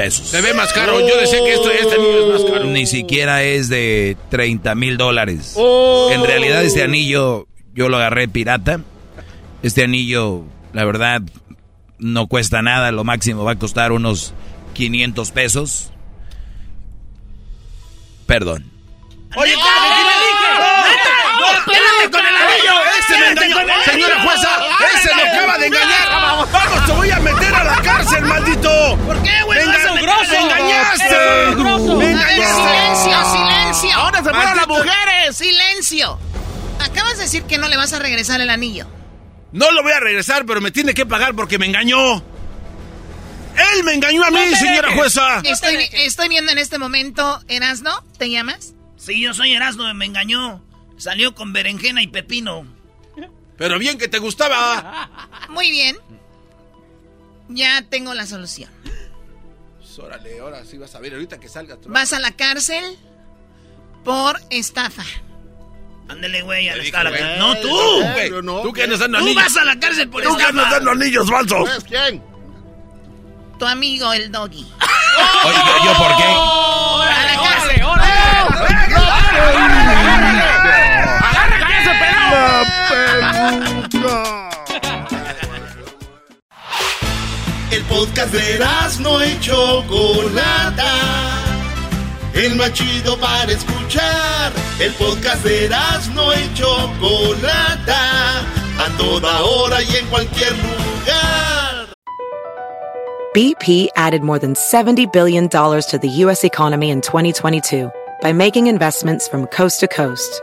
pesos. Se ve más caro. Yo decía que esto, este anillo es más caro. Ni siquiera es de 30 mil dólares. Oh. En realidad este anillo yo lo agarré pirata. Este anillo, la verdad, no cuesta nada. Lo máximo va a costar unos 500 pesos. Perdón. Oye, ¡Espérate con el anillo! ¡Ese me engañó! ¡Señora jueza! ¡Ese me acaba de engañar! ¡Vamos, te voy a meter a la cárcel, maldito! ¿Por qué, güey? ¡Me No vas a enga- meter- ¡Me engañaste! ¡Me ver, silencio, engañaste! silencio. Ahora se fueron las mujeres. Silencio. Acabas de decir que no le vas a regresar el anillo. No lo voy a regresar, pero me tiene que pagar porque me engañó. ¡Él me engañó a mí, señora dejes. jueza! Estoy, estoy viendo en este momento, Erasno, ¿te llamas? Sí, yo soy Erasmo, me engañó. Salió con berenjena y pepino. Pero bien que te gustaba. Muy bien. Ya tengo la solución. Pues, Órale, ahora sí vas a ver ahorita que salgas. Vas a la cárcel por estafa. Ándale, güey, a la güey. No, Tú, tú. güey, no. tú que andas dando Tú anillos. vas a la cárcel por Tú que andas dando anillos falsos. ¿Sabes quién? Tu amigo, el doggy. Oye, ¿yo, por qué? A la cárcel. Podcast de no y Chocolata. El más chido para escuchar. El podcast de no y Chocolata. A toda hora y en cualquier lugar. BP added more than $70 billion to the U.S. economy in 2022 by making investments from coast to coast.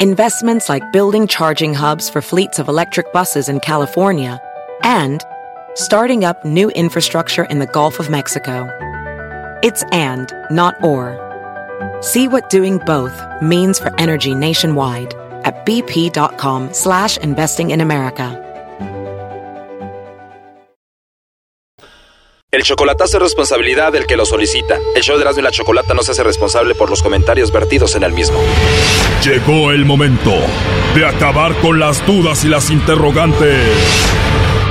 Investments like building charging hubs for fleets of electric buses in California and starting up new infrastructure in the Gulf of Mexico. It's and, not or. See what doing both means for energy nationwide at bp.com slash investing in America. El chocolatazo es responsabilidad del que lo solicita. El show de Erasmo y la Chocolata no se hace responsable por los comentarios vertidos en el mismo. Llegó el momento de acabar con las dudas y las interrogantes.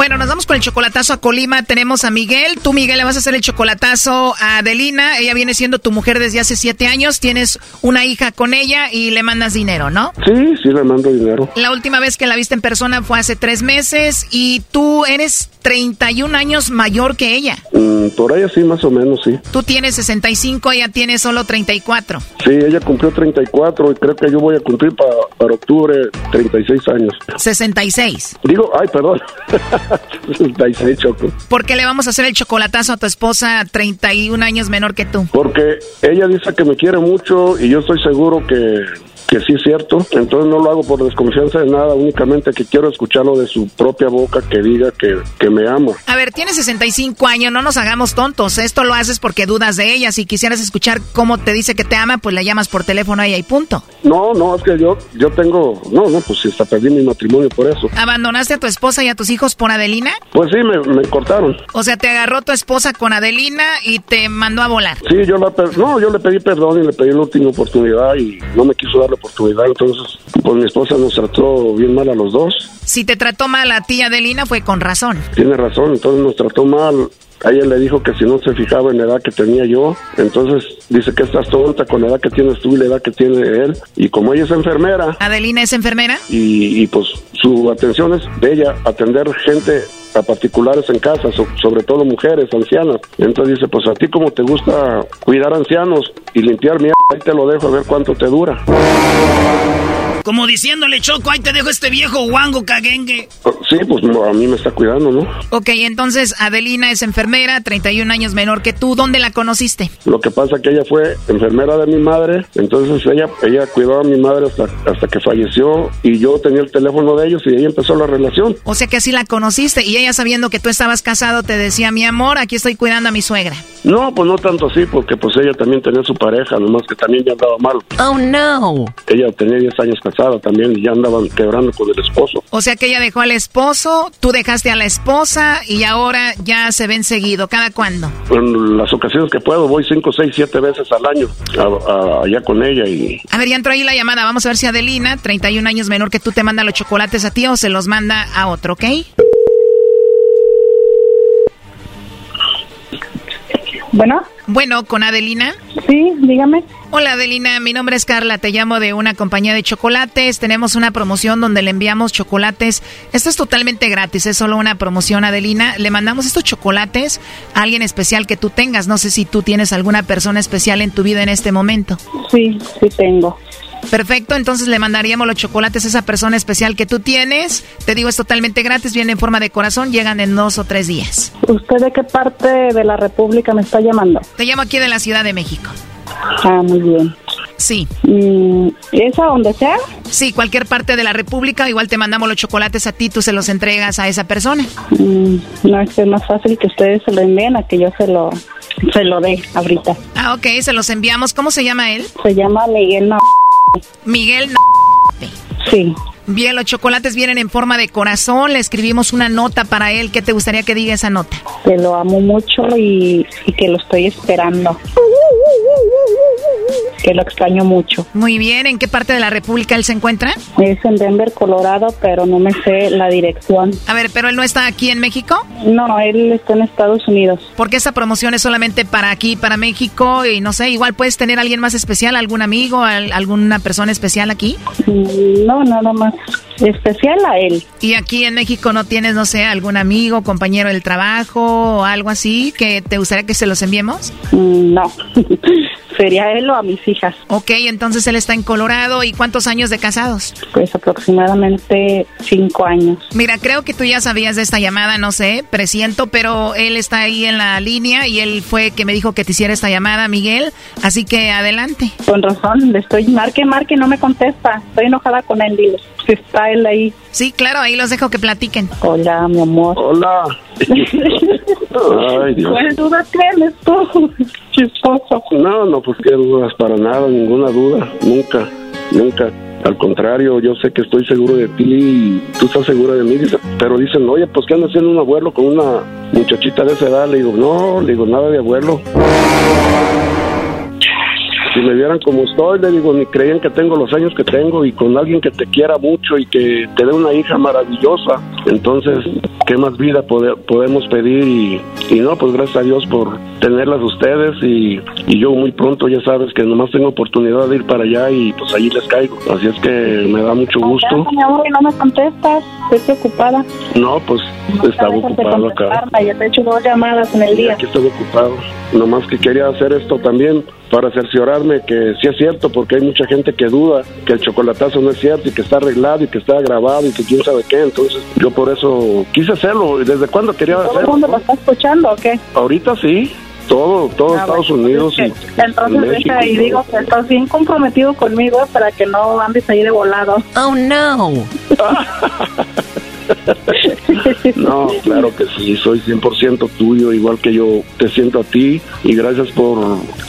Bueno, nos vamos con el chocolatazo a Colima. Tenemos a Miguel. Tú, Miguel, le vas a hacer el chocolatazo a Adelina. Ella viene siendo tu mujer desde hace siete años. Tienes una hija con ella y le mandas dinero, ¿no? Sí, sí, le mando dinero. La última vez que la viste en persona fue hace tres meses y tú eres 31 años mayor que ella. Mm, por ahí sí, más o menos, sí. Tú tienes 65, ella tiene solo 34. Sí, ella cumplió 34 y creo que yo voy a cumplir para, para octubre 36 años. 66. Digo, ay, perdón. 66, Choco. ¿Por qué le vamos a hacer el chocolatazo a tu esposa 31 años menor que tú? Porque ella dice que me quiere mucho y yo estoy seguro que que sí es cierto. Entonces no lo hago por desconfianza de nada, únicamente que quiero escucharlo de su propia boca que diga que, que me ama. A ver, tienes 65 años, no nos hagamos tontos. Esto lo haces porque dudas de ella. Si quisieras escuchar cómo te dice que te ama, pues la llamas por teléfono a ella y punto. No, no, es que yo, yo tengo, no, no, pues hasta perdí mi matrimonio por eso. ¿Abandonaste a tu esposa y a tus hijos por Adelina? Pues sí, me, me cortaron. O sea, te agarró tu esposa con Adelina y te mandó a volar. Sí, yo la, no, yo le pedí perdón y le pedí la última oportunidad y no me quiso dar la oportunidad. Entonces, pues mi esposa nos trató bien mal a los dos. Si te trató mal a ti, Adelina, fue con razón. Tiene razón, entonces nos trató mal. A ella le dijo que si no se fijaba en la edad que tenía yo, entonces dice que estás tonta con la edad que tienes tú y la edad que tiene él. Y como ella es enfermera ¿Adelina es enfermera? y, y, pues su atención es de ella atender gente a particulares en casa, so- sobre todo mujeres, ancianas. Entonces dice, pues a ti como te gusta cuidar ancianos y limpiar mierda, ahí te lo dejo a ver cuánto te dura. Como diciéndole, Choco, ahí te dejo este viejo guango caguengue. Sí, pues a mí me está cuidando, ¿no? Ok, entonces Adelina es enfermera, 31 años menor que tú. ¿Dónde la conociste? Lo que pasa que ella fue enfermera de mi madre, entonces ella ella cuidó a mi madre hasta, hasta que falleció y yo tenía el teléfono de ellos y ahí empezó la relación. O sea que así la conociste y ella sabiendo que tú estabas casado te decía, mi amor, aquí estoy cuidando a mi suegra. No, pues no tanto así, porque pues ella también tenía su pareja, nomás que también ya andaba mal. Oh, no. Ella tenía 10 años casada también y ya andaban quebrando con el esposo. O sea que ella dejó al esposo, tú dejaste a la esposa y ahora ya se ven seguido. ¿Cada cuándo? En las ocasiones que puedo voy 5, 6, 7 veces al año a- a- allá con ella y A ver, ya entró ahí la llamada. Vamos a ver si Adelina, 31 años menor que tú, te manda los chocolates a ti o se los manda a otro, ¿ok? Bueno. Bueno, con Adelina. Sí, dígame. Hola Adelina, mi nombre es Carla, te llamo de una compañía de chocolates. Tenemos una promoción donde le enviamos chocolates. Esto es totalmente gratis, es solo una promoción Adelina. Le mandamos estos chocolates a alguien especial que tú tengas. No sé si tú tienes alguna persona especial en tu vida en este momento. Sí, sí tengo. Perfecto, entonces le mandaríamos los chocolates a esa persona especial que tú tienes. Te digo, es totalmente gratis, viene en forma de corazón, llegan en dos o tres días. ¿Usted de qué parte de la República me está llamando? Te llamo aquí de la Ciudad de México. Ah, muy bien. Sí. Mm, ¿Es a donde sea? Sí, cualquier parte de la República, igual te mandamos los chocolates a ti, tú se los entregas a esa persona. Mm, no, es que es más fácil que ustedes se lo envíen a que yo se lo, se lo dé ahorita. Ah, ok, se los enviamos. ¿Cómo se llama él? Se llama Miguel Miguel. Sí. Bien, los chocolates vienen en forma de corazón. Le escribimos una nota para él. ¿Qué te gustaría que diga esa nota? Que lo amo mucho y, y que lo estoy esperando. Que lo extraño mucho. Muy bien, ¿en qué parte de la República él se encuentra? Es en Denver, Colorado, pero no me sé la dirección. A ver, ¿pero él no está aquí en México? No, él está en Estados Unidos. Porque esta promoción es solamente para aquí, para México? Y no sé, igual puedes tener a alguien más especial, algún amigo, al- alguna persona especial aquí. Mm, No, nada más especial a él. ¿Y aquí en México no tienes, no sé, algún amigo, compañero del trabajo o algo así que te gustaría que se los enviemos? Mm, No, sería él o a mis hijas. Ok, entonces él está en Colorado. ¿Y cuántos años de casados? Pues aproximadamente cinco años. Mira, creo que tú ya sabías de esta llamada, no sé, presiento, pero él está ahí en la línea y él fue que me dijo que te hiciera esta llamada, Miguel. Así que adelante. Con razón, le estoy marque, marque, no me contesta. Estoy enojada con él, dile. Él ahí. Sí, claro, ahí los dejo que platiquen. Hola, mi amor. Hola. Ay, Dios. ¿Cuál duda tienes tú? Chistoso. No, no, pues qué dudas, para nada, ninguna duda, nunca, nunca. Al contrario, yo sé que estoy seguro de ti y tú estás segura de mí, dice, pero dicen, oye, pues ¿qué anda haciendo un abuelo con una muchachita de esa edad? Le digo, no, le digo, nada de abuelo. Si me vieran como estoy, le digo, ni creían que tengo los años que tengo y con alguien que te quiera mucho y que te dé una hija maravillosa. Entonces, ¿qué más vida pode- podemos pedir? Y, y no, pues gracias a Dios por tenerlas ustedes y, y yo muy pronto ya sabes que nomás tengo oportunidad de ir para allá y pues allí les caigo. Así es que me da mucho gusto. Mi amor, y no me contestas. Estoy preocupada. No, pues estaba Dejas de ocupado acá. Ya te he hecho dos llamadas en el día. Aquí estoy ocupado. Nomás que quería hacer esto también para que sí es cierto, porque hay mucha gente que duda que el chocolatazo no es cierto y que está arreglado y que está grabado y que quién sabe qué. Entonces yo por eso quise hacerlo. ¿Y ¿Desde cuándo quería ¿Todo el hacerlo? mundo lo está escuchando o qué? Ahorita sí. Todo, todo Ah, Estados bueno, Unidos y Entonces México. deja y todo. digo que estás bien comprometido conmigo para que no andes ahí de volado. Oh, no. No, claro que sí, soy 100% tuyo, igual que yo te siento a ti y gracias por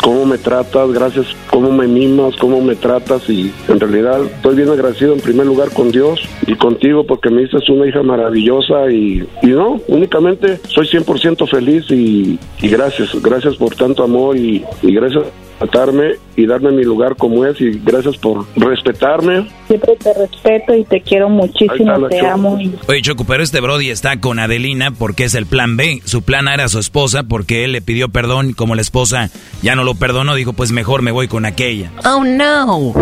cómo me tratas, gracias cómo me mimas, cómo me tratas y en realidad estoy bien agradecido en primer lugar con Dios y contigo porque me diste una hija maravillosa y, y no, únicamente soy 100% feliz y, y gracias, gracias por tanto amor y, y gracias por tratarme y darme mi lugar como es y gracias por respetarme. Siempre te respeto y te quiero muchísimo, te amo. Y Oye, Choco, pero este Brody está con Adelina porque es el plan B. Su plan A era su esposa porque él le pidió perdón como la esposa ya no lo perdonó, dijo, pues mejor me voy con aquella. Oh, no.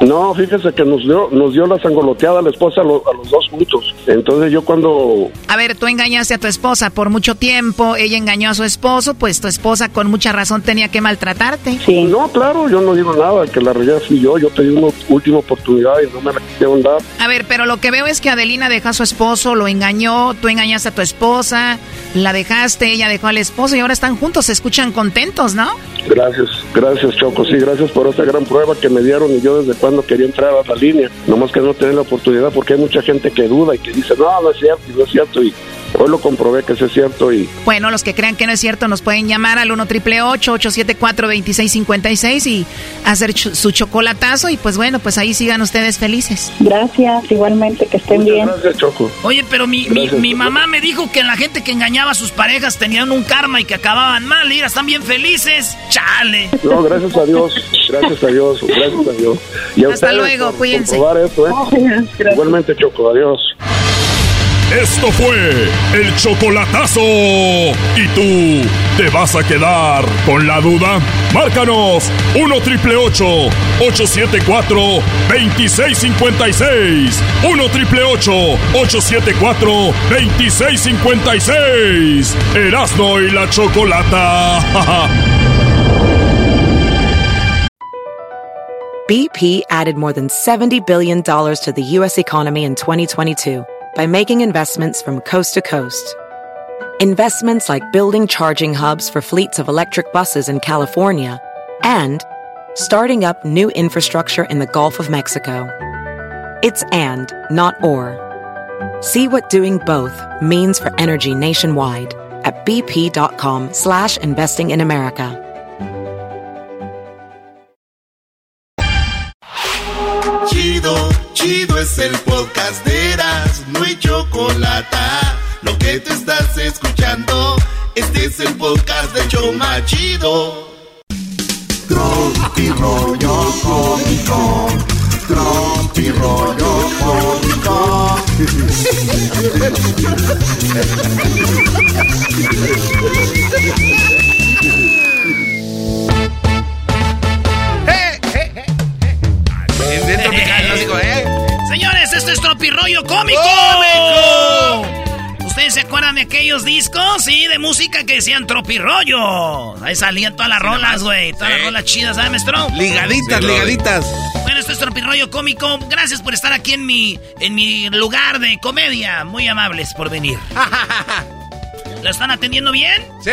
No, fíjese que nos dio, nos dio la sangoloteada a la esposa a, lo- a los dos juntos. Entonces yo cuando A ver, tú engañaste a tu esposa por mucho tiempo, ella engañó a su esposo, pues tu esposa con mucha razón tenía que maltratarte. No, claro, yo no digo nada, que la realidad fui yo, yo pedí una última oportunidad y no me la quisieron dar. A ver, pero lo que veo es que Adelina dejó a su esposo, lo engañó, tú engañaste a tu esposa, la dejaste, ella dejó al esposo y ahora están juntos, se escuchan contentos, ¿no? Gracias, gracias Choco, sí, gracias por esta gran prueba que me dieron y yo desde cuando quería entrar a la línea, nomás que no tener la oportunidad porque hay mucha gente que duda y que dice, no, no es cierto, no es cierto, y hoy lo comprobé que sí es cierto y Bueno, los que crean que no es cierto nos pueden llamar al 1 triple 874 2656 y hacer ch- su chocolatazo y pues bueno, pues ahí sigan ustedes felices. Gracias, igualmente, que estén bien. Gracias, Choco. Oye, pero mi, mi, Gracias. mi mamá me dijo que la gente que engañaba a sus parejas tenían un karma y que acababan mal. Mira, están bien felices. Chale. No, gracias a Dios, gracias a Dios, gracias a Dios. Y a Hasta ustedes luego, cuídense. esto, ¿eh? Igualmente, Choco, adiós. Esto fue el chocolatazo. ¿Y tú te vas a quedar con la duda? Márcanos 1 triple 874 2656. 1 triple 874 2656. Erasno y la chocolata. BP added more than $70 billion to the U.S. economy in 2022 by making investments from coast to coast. Investments like building charging hubs for fleets of electric buses in California and starting up new infrastructure in the Gulf of Mexico. It's and, not or. See what doing both means for energy nationwide at bp.com slash investing in America. Chido, chido es el podcast de no hay chocolate. Lo que te estás escuchando, este es el podcast de Choma Chido. Tropi rollo cómico. Tropi rollo cómico. Señores, esto es Tropirollo Cómico. ¿Ustedes se acuerdan de aquellos discos? Sí, de música que decían Tropirollo. Ahí salían todas las rolas, güey. Todas las rolas chidas, ¿sabes, maestro? Ligaditas, Sí, ligaditas. Bueno, esto es Tropirollo Cómico. Gracias por estar aquí en mi, en mi lugar de comedia. Muy amables por venir. ¿Lo están atendiendo bien? ¡Sí!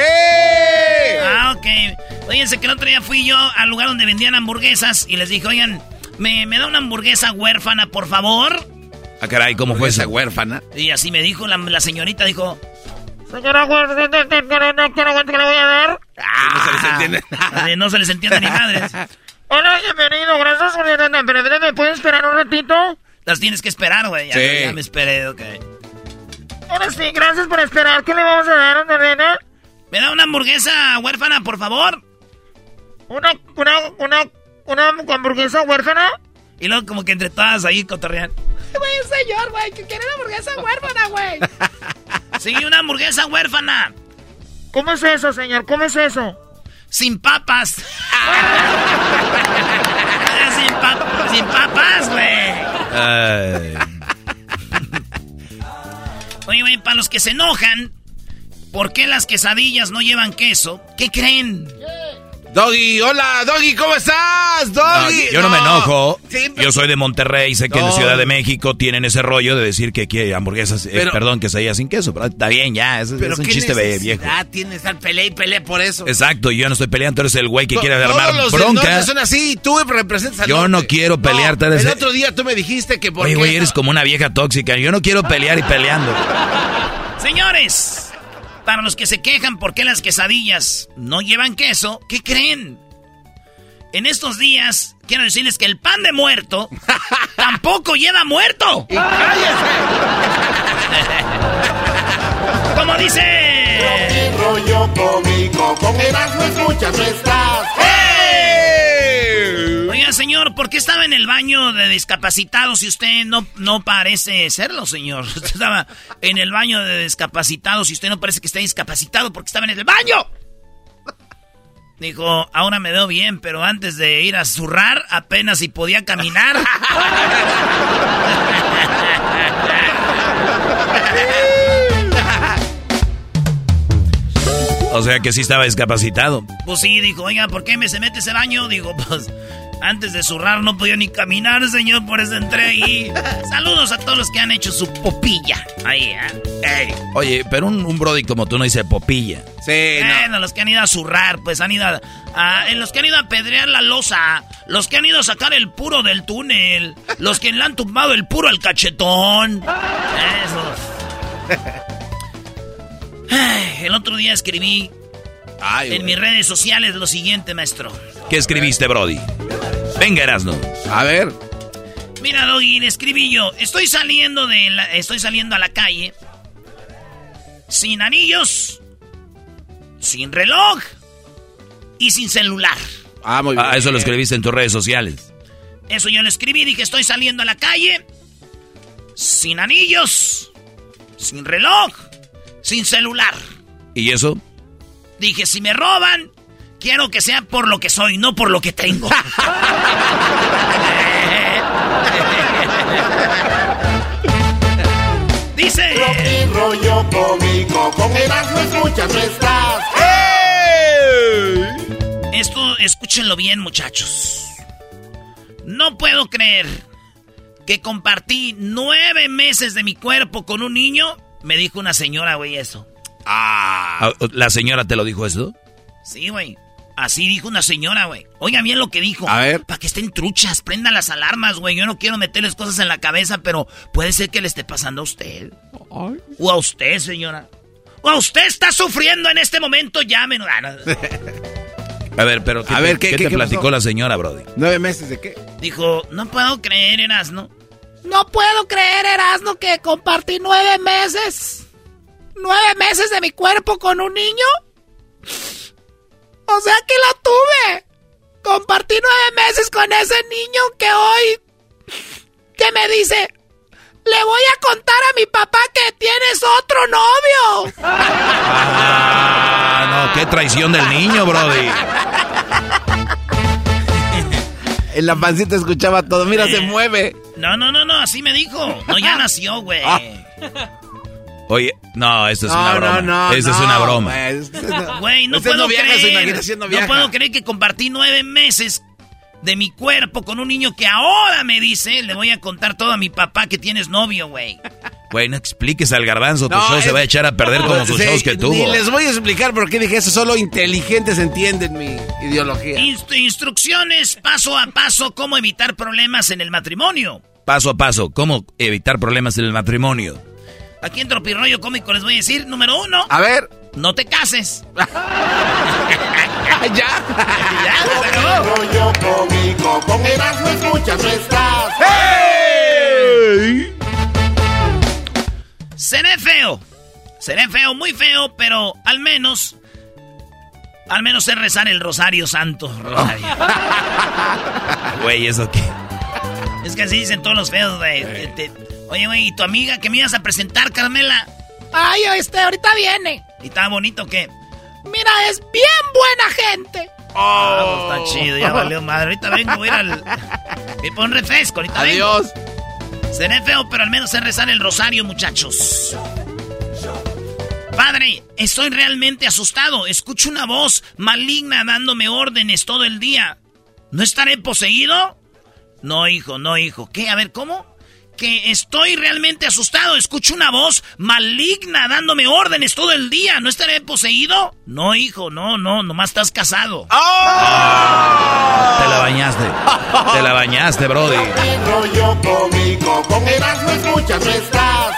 Ah, ok. Oiganse que el otro día fui yo al lugar donde vendían hamburguesas y les dije, oigan, ¿me, me da una hamburguesa huérfana, por favor? Ah, caray, ¿cómo fue esa huérfana? Y así me dijo la, la señorita, dijo... Señora, ¿qué le voy a dar? no se les entiende. no se les entiende ni madres. Hola, bienvenido, gracias. Pero ¿me puedes esperar un ratito? Las tienes que esperar, güey. Ya, Sí. ya me esperé, ok. Ahora sí, gracias por esperar. ¿Qué le vamos a dar, nena? ¿Me da una hamburguesa huérfana, por favor? ¿Una, una, una, una hamburguesa huérfana? Y luego como que entre todas ahí cotorrean. Güey, un señor, güey, que quiere una hamburguesa huérfana, güey. Sí, una hamburguesa huérfana. ¿Cómo es eso, señor? ¿Cómo es eso? Sin papas. sin, pa- sin papas, güey. Oye, güey, para los que se enojan, ¿por qué las quesadillas no llevan queso? ¿Qué creen? Doggy, hola, Doggy, ¿cómo estás? No, Doggy. yo no, me enojo. Sí, Yo soy de Monterrey, sé que en No. Ciudad de México tienen ese rollo de decir que quiere hamburguesas, eh, perdón, quesadillas sin queso. Pero está bien, ya, es, Pero es un chiste viejo. necesidad tiene estar pelea y pelea por eso. Exacto, yo no estoy peleando, tú eres el güey que To- quiere armar los bronca. son así, tú representas al Yo no quiero pelear, eres El otro día tú me dijiste que por Oye, güey, eres como una vieja tóxica. Yo no quiero pelear y peleando. Señores, para los que se quejan por qué las quesadillas no llevan queso, ¿qué creen? En estos días, quiero decirles que el pan de muerto tampoco lleva muerto. Como dice... rollo cómico. Con escuchas, estás. Oiga, señor, ¿por qué estaba en el baño de discapacitados si usted no, no parece serlo, señor? Usted estaba en el baño de discapacitados y usted no parece que esté discapacitado porque estaba en el baño. Dijo, ahora me veo bien, pero antes de ir a zurrar, apenas si podía caminar. O sea que sí estaba discapacitado. Pues sí, dijo, oiga, ¿por qué me se mete ese baño? Digo, pues antes de zurrar no podía ni caminar, señor, por eso entré ahí. Saludos a todos los que han hecho su popilla. Ahí, ¿eh? Ey. Oye, pero un, un brody como tú no dice popilla. Sí, Bueno, los que han ido a zurrar, pues han ido a, a- en los que han ido a pedrear la losa, los que han ido a sacar el puro del túnel, los que le han tumbado el puro al cachetón. Esos. Ay, El otro día escribí en mis redes sociales lo siguiente, maestro. ¿Qué escribiste, brody? Venga, Erasno. A ver. Mira, Doggy, le escribí yo. Estoy saliendo de la, estoy saliendo a la calle sin anillos, sin reloj y sin celular. Ah, muy bien. Ah, eso lo escribiste en tus redes sociales. Eso yo le escribí, dije, estoy saliendo a la calle sin anillos, sin reloj, sin celular. ¿Y eso? Dije, si me roban, quiero que sea por lo que soy, no por lo que tengo. Dice... Tropi rollo cómico. Con Erasmo escuchas, no estás. Esto, escúchenlo bien, muchachos. No puedo creer que compartí nueve meses de mi cuerpo con un niño. Me dijo una señora, güey, eso. Ah, ¿La señora te lo dijo esto? Sí, güey. Así dijo una señora, güey. Oigan bien lo que dijo. A ver. Para que estén truchas, prendan las alarmas, güey. Yo no quiero meterles cosas en la cabeza, pero puede ser que le esté pasando a usted. O a usted, señora. O a usted está sufriendo en este momento, llámenos. Ah. A ver, pero ¿qué, A te- ver, ¿qué- qué qué- te qué platicó pasó? la señora, brody? ¿Nueve meses de qué? Dijo, no puedo creer, Erasno. No puedo creer, Erasmo, que compartí nueve meses. ¿Nueve meses de mi cuerpo con un niño? O sea que la tuve. Compartí nueve meses con ese niño que hoy... que me dice... Le voy a contar a mi papá que tienes otro novio. Ah, no, qué traición del niño, Brody. En la pancita escuchaba todo. Mira, se mueve. No, no, no, no, así me dijo. No, ya nació, güey. Ah. Oye, no, esto es No, una no, broma. no, Esto es no, una broma. Güey, no puedo no viaja, creer. imaginación no viaja. puedo creer que compartí nueve meses de mi cuerpo con un niño que ahora me dice, le voy a contar todo a mi papá que tienes novio, güey. Güey, no expliques al garbanzo, tu No, show se es- va a echar a perder como sus Sí, shows que tuvo. Ni les voy a explicar por qué dije eso. Solo inteligentes entienden mi ideología. Inst- instrucciones paso a paso cómo evitar problemas en el matrimonio. Paso a paso, ¿cómo evitar problemas en el matrimonio? Aquí en Tropirroyo Cómico les voy a decir, número uno. A ver. No te cases. ya. Rollo cómico, con Erasmo escuchas, no estás. Seré feo. Seré feo, muy feo, pero al menos. Al menos sé rezar el Rosario Santo. Rosario. Güey, ¿eso qué? es que así dicen todos los feos, güey. Te- Oye, güey, ¿y tu amiga que me ibas a presentar, Carmela? Ay, este, ahorita viene. ¿Y está bonito qué? Mira, es bien buena gente. Ah, pues está chido, ya valió madre. Ahorita vengo, voy a ir al. Me pon refresco, ahorita vengo. Adiós. Seré feo, pero al menos sé rezar el rosario, muchachos. Padre, estoy realmente asustado. Escucho una voz maligna dándome órdenes todo el día. ¿No estaré poseído? No, hijo, no, hijo. ¿Qué? A ver, ¿cómo? Que estoy realmente asustado. Escucho una voz maligna dándome órdenes todo el día. ¿No estaré poseído? No, hijo, no, no, nomás estás casado. Te la bañaste. Te la bañaste, Brody. Estás.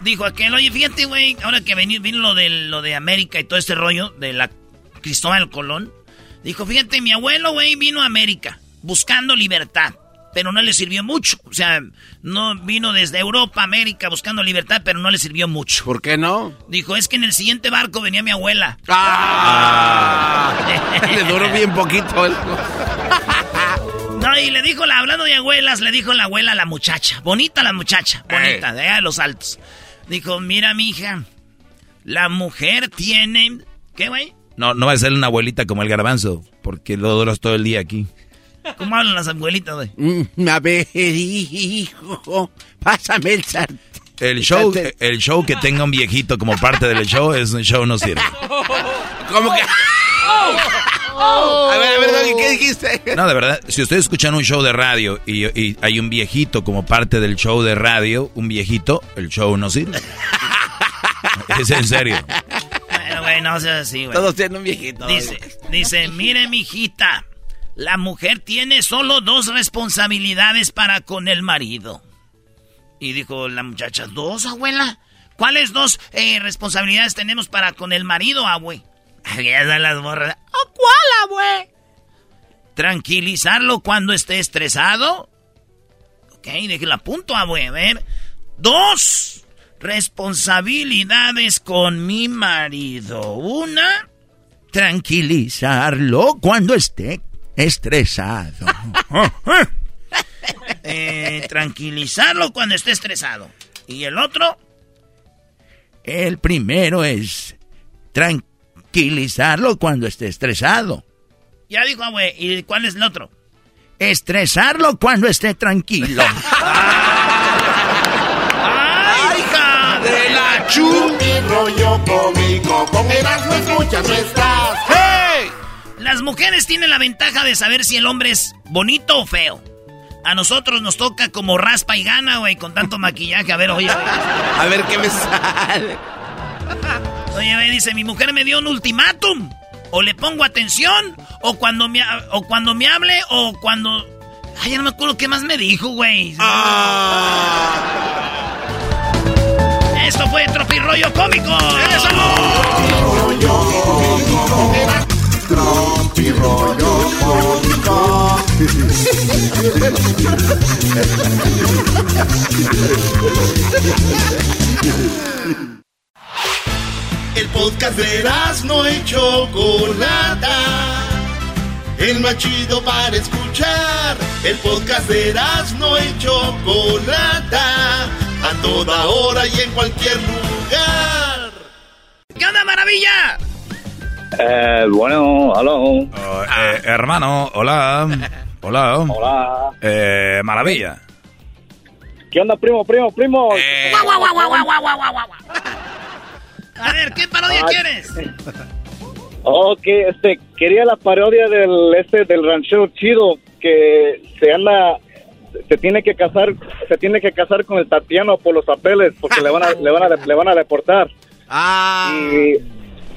Dijo aquel, oye, fíjate, güey, ahora que vení- vino lo de, lo de América y todo este rollo de la Cristóbal Colón. Dijo, fíjate, mi abuelo, güey, vino a América buscando libertad, pero no le sirvió mucho. O sea, no vino desde Europa a América buscando libertad, pero no le sirvió mucho. ¿Por qué no? Dijo, es que en el siguiente barco venía mi abuela. Ah. Le duró bien poquito. el- No, y le dijo, la, hablando de abuelas, le dijo la abuela a la muchacha. Bonita la muchacha, bonita, de allá de los altos. Dijo, mira, mija, la mujer tiene... ¿Qué, güey? No, no va a ser una abuelita como el garbanzo, porque lo duras todo el día aquí. ¿Cómo hablan las abuelitas, güey? Mm, a ver, hijo, pásame el sartén. El show, el show que tenga un viejito como parte del show es un show no sirve. ¿Cómo que? A ver, a ver, Doggy, ¿qué dijiste? No, de verdad, si ustedes escuchan un show de radio y, y hay un viejito como parte del show de radio, un viejito, el show no sirve. Es en serio. Bueno, güey, no seas así, güey. Todos tienen un viejito. Dice, dice, mire, mijita, la mujer tiene solo dos responsabilidades para con el marido. Y dijo la muchacha, ¿dos, abuela? ¿Cuáles dos eh, responsabilidades tenemos para con el marido, abue? Están las morras. ¿A cuál, abue? Tranquilizarlo cuando esté estresado. Ok, déjela a punto, abue. A ver. Dos responsabilidades con mi marido. Una, Tranquilizarlo cuando esté estresado. eh, tranquilizarlo cuando esté estresado. Y el otro, El primero es tranquilizarlo cuando esté estresado. ya dijo, abue. ¿Y cuál es el otro? Estresarlo cuando esté tranquilo. ¡Ay, hija de la chu! Rollo cómico, con escuchas, no estás. Las mujeres tienen la ventaja de saber si el hombre es bonito o feo. A nosotros nos toca como raspa y gana, güey, con tanto maquillaje. A ver, oye. A ver qué me sale. Oye, güey, dice, mi mujer me dio un ultimátum. O le pongo atención, o cuando me, o cuando me hable, o cuando... Ay, ya no me acuerdo qué más me dijo, güey. Esto fue Tropirroyo Cómico. Tropi rollo cómico. El podcast de Erasmo y Chocolata. el más chido para escuchar. El podcast de no y Chocolata, a toda hora y en cualquier lugar. ¿Qué onda, maravilla? Eh, bueno, aló. eh, hermano, hola. Hola. Hola. Eh, maravilla. ¿Qué onda, primo, primo, primo? Eh. A ver, ¿qué parodia Ah, quieres? Ok, este, quería la parodia del, este, del ranchero chido que se anda, se tiene que casar, se tiene que casar con el Tatiano por los papeles porque le van a, le van a, le van a deportar. Ah. Y,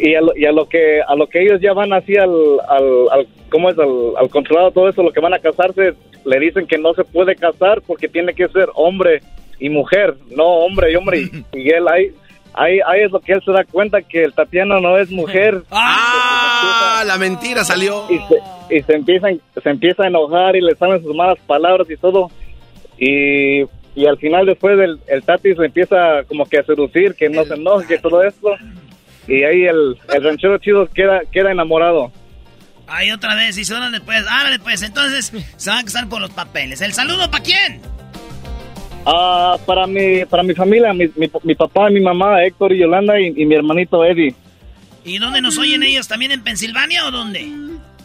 y, a lo, y a lo que, a lo que ellos ya van así al, al, al ¿cómo es? Al, al controlado todo eso, lo que van a casarse, le dicen que no se puede casar porque tiene que ser hombre y mujer, no hombre y hombre. Y, y él ahí, ahí, ahí es lo que él se da cuenta que el Tatiano no es mujer. Ah, la mentira salió. Y se, y se empieza, se empieza a enojar y le salen sus malas palabras y todo. Y, y al final después el, el Tati se empieza como que a seducir, que no se enoje, que todo esto. Y ahí el, el ranchero chido queda, queda enamorado. Ahí otra vez, y órale pues, árale pues, entonces se van a casar por los papeles. ¿El saludo para quién? Ah, para mi, para mi familia, mi, mi, mi papá, mi mamá, Héctor y Yolanda y, y mi hermanito Eddie. ¿Y dónde nos oyen ellos? ¿También en Pensilvania o dónde?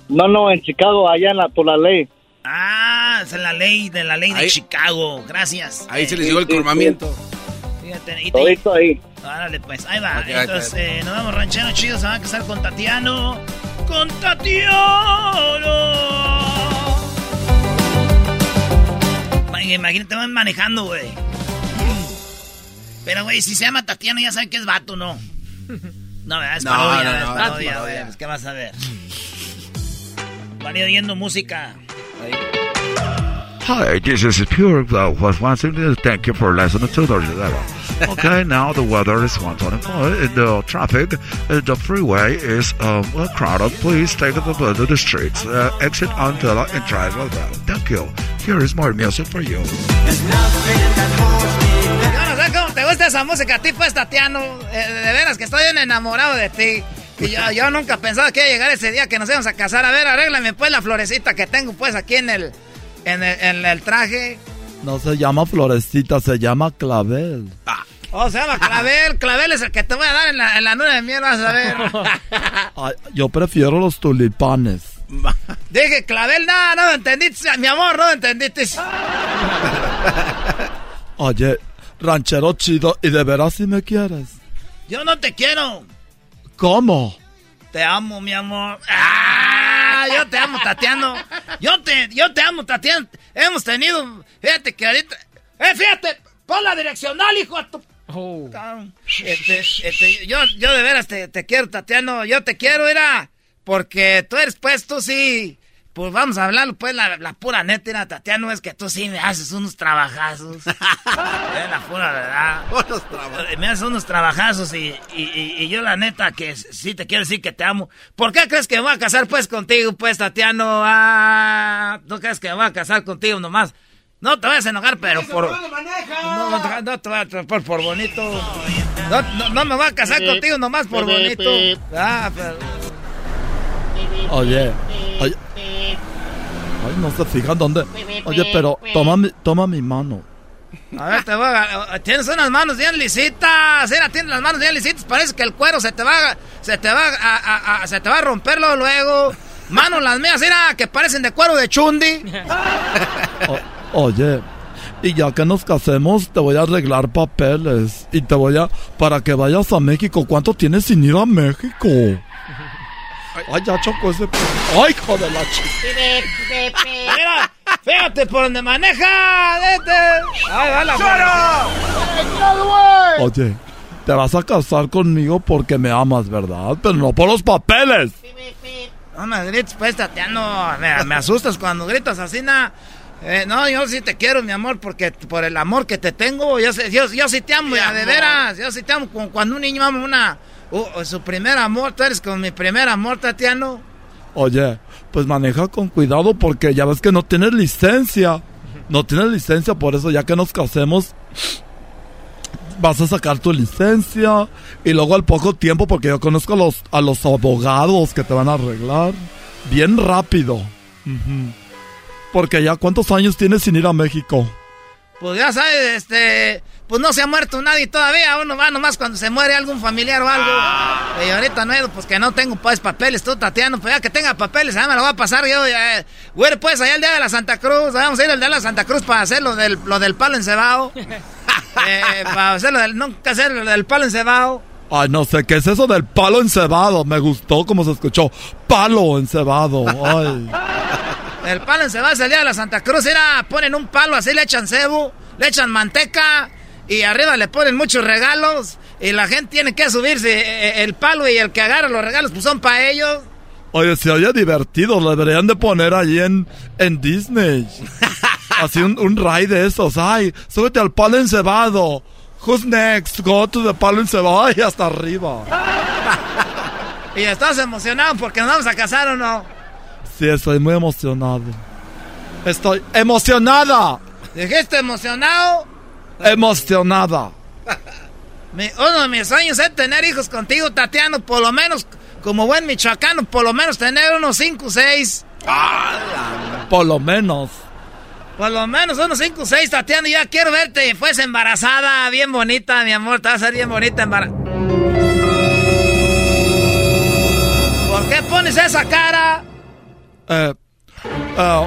No, no, en Chicago, allá en la, por la ley. Ah, es la ley de la ley de Chicago. Gracias. Ahí se les llegó el cormamiento. Fíjate, y te- Todito ahí. Árale, pues, ahí va. Ok, Entonces, ok. eh, nos vamos ranchero chido, se van a casar con Tatiano. ¡Con Tatiano! Ma- Imagínate, van manejando, güey. Pero, güey, si se llama Tatiano, ya saben que es vato, ¿no? No, ¿verdad? es No, parodia, no, es no, es parodia, güey. pues, ¿Qué vas a ver? Van oyendo música. Hi, this is Pure uh, was once again, Thank you for listening to the level. Okay, now the weather is 124. and The traffic, uh, the freeway is um, crowded. Please take the to the streets. Uh, exit until and drive well. Thank you. Here is more music for you. Cómo te gusta esa música a ti, pues, Tatiano. Eh, de veras que estoy enamorado de ti. Y yo, yo nunca pensaba que iba a llegar ese día que nos íbamos a casar. A ver, arréglame pues la florecita que tengo pues aquí en el, en el, en el traje. No se llama florecita, se llama clavel. Oh, se llama Clavel. Clavel es el que te voy a dar en la, en la luna de miel, vas a ver. Ay, yo prefiero los tulipanes. Dije, Clavel, no, no lo entendiste, mi amor, no lo entendiste. Oye, ranchero chido, ¿y de veras si me quieres? Yo no te quiero. ¿Cómo? Te amo, mi amor. ¡Ah! Yo te amo, Tatiano. Yo te, yo te amo, Tatiano. Hemos tenido. Fíjate que ahorita. ¡Eh, fíjate! Pon la direccional, hijo de tu. Cabrón. Este, este, yo, yo de veras te, te quiero, Tatiano. Yo te quiero, era. Porque tú eres, pues, tú sí. Pues vamos a hablar, pues, la, la pura neta, era, Tatiano, es que tú sí me haces unos trabajazos. es la pura verdad. Me haces unos trabajazos y, y, y- y yo la neta que sí te quiero decir que te amo. ¿Por qué crees que me voy a casar pues contigo, pues, Tatiano? Ah, ¿no crees que me voy a casar contigo nomás? No te vayas a enojar, pero por... No, no, te- no te voy a por, por bonito. No, no, no me voy a casar contigo nomás por bonito. Ah, pero... Oye, oye. Ay, no se fijan dónde. Oye, pero toma mi, toma mi mano. A ver, te voy a... Tienes unas manos bien lisitas. Mira, tienes las manos bien lisitas. Parece que el cuero se te va, a- se te va a, a- a- se te va a romperlo luego. Manos las mías, mira, que parecen de cuero de chundi. O- oye, y ya que nos casemos, te voy a arreglar papeles. Y te voy a. Para que vayas a México. ¿Cuánto tienes sin ir a México? Ay, ya chocó ese. Ay, hijo de la chica. Mira, fíjate por donde maneja. Vete. Ay, va la Oye, te vas a casar conmigo porque me amas, ¿verdad? Pero no por los papeles. No me grites, pues, Tatiano. Me, me asustas cuando gritas así, na. Eh, no, yo sí te quiero, mi amor, porque por el amor que te tengo, yo, sé- yo, yo sí te amo, ya, de veras. Yo sí te amo. Como cuando un niño ama una, uh, su primer amor, tú eres como mi primer amor, Tatiano. Oye, pues maneja con cuidado porque ya ves que no tienes licencia. No tienes licencia, por eso ya que nos casemos, vas a sacar tu licencia. Y luego al poco tiempo, porque yo conozco a los, abogados que te van a arreglar. bien rápido. Porque ya, ¿cuántos años tienes sin ir a México? Pues ya sabes, este, pues no se ha muerto nadie todavía, uno va nomás cuando se muere algún familiar o algo. Y ahorita no he ido, pues que no tengo pues papeles, tú Tatiano, pues ya que tenga papeles, ya me lo voy a pasar yo, ya. Güey, pues allá el día de la Santa Cruz, vamos a ir al día de la Santa Cruz para hacer lo del, lo del palo encebado. eh, para hacer lo del, nunca hacer lo del palo encebado. Ay, no sé, ¿qué es eso del palo encebado? Me gustó como se escuchó. Palo encebado. Ay. El palo encebado es el día de la Santa Cruz, era, ponen un palo así, le echan cebo, le echan manteca y arriba le ponen muchos regalos y la gente tiene que subirse eh, el palo y el que agarra los regalos pues son para ellos. Oye, se oye divertido, lo deberían de poner allí en, en Disney. Así un, un ride de esos. Ay, súbete al palo encebado. Who's next? Go to the palo encebado. Ay, hasta arriba. Y estás emocionado porque nos vamos a casar o no. Sí, estoy muy emocionado. Estoy emocionada. ¿Dijiste emocionado? Emocionada. Mi- uno de mis sueños es tener hijos contigo, Tatiano, por lo menos, como buen michoacano, por lo menos tener unos 5 o 6. Por lo menos. Por lo menos unos 5 o 6, Tatiano, ya quiero verte pues embarazada, bien bonita, mi amor, te vas a ser bien bonita embarazada. ¿Por qué pones esa cara? Eh, ah,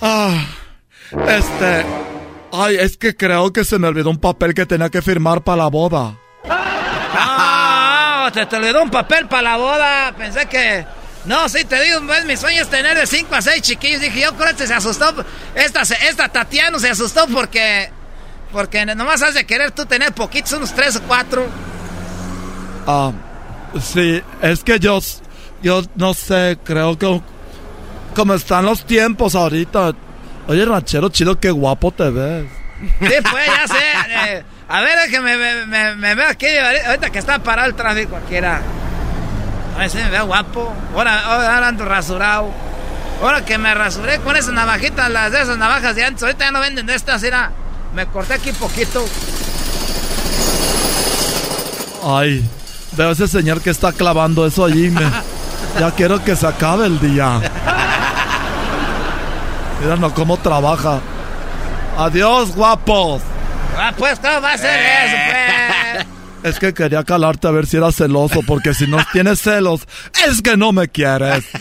ah, este. Ay, es que creo que se me olvidó un papel que tenía que firmar para la boda. Ah, te, te olvidó un papel para la boda. Pensé que. No, sí, te digo, pues, mi sueño es tener de 5 a 6 chiquillos. Dije, yo creo que este se asustó. Esta, esta Tatiana se asustó porque. Porque nomás has de querer tú tener poquitos, unos 3 o 4. Ah, sí, es que yo, yo no sé, creo que como están los tiempos ahorita. Oye, ranchero chido, qué guapo te ves. Sí, pues, ya sé. eh, a ver, es que me, me, me, me veo aquí. Ahorita que está parado el tráfico, cualquiera. A ver si me veo guapo. Ahora, ahora ando rasurado. Ahora que me rasuré con esas navajitas, las de esas navajas de antes. Ahorita ya no venden de estas, era. Me corté aquí poquito. Ay, veo ese señor que está clavando eso allí. me- ya quiero que se acabe el día. Mira, no, cómo trabaja. Adiós, guapos. Ah, pues, ¿cómo va a ser eso, pues? Es que quería calarte a ver si eras celoso, porque si no tienes celos, es que no me quieres.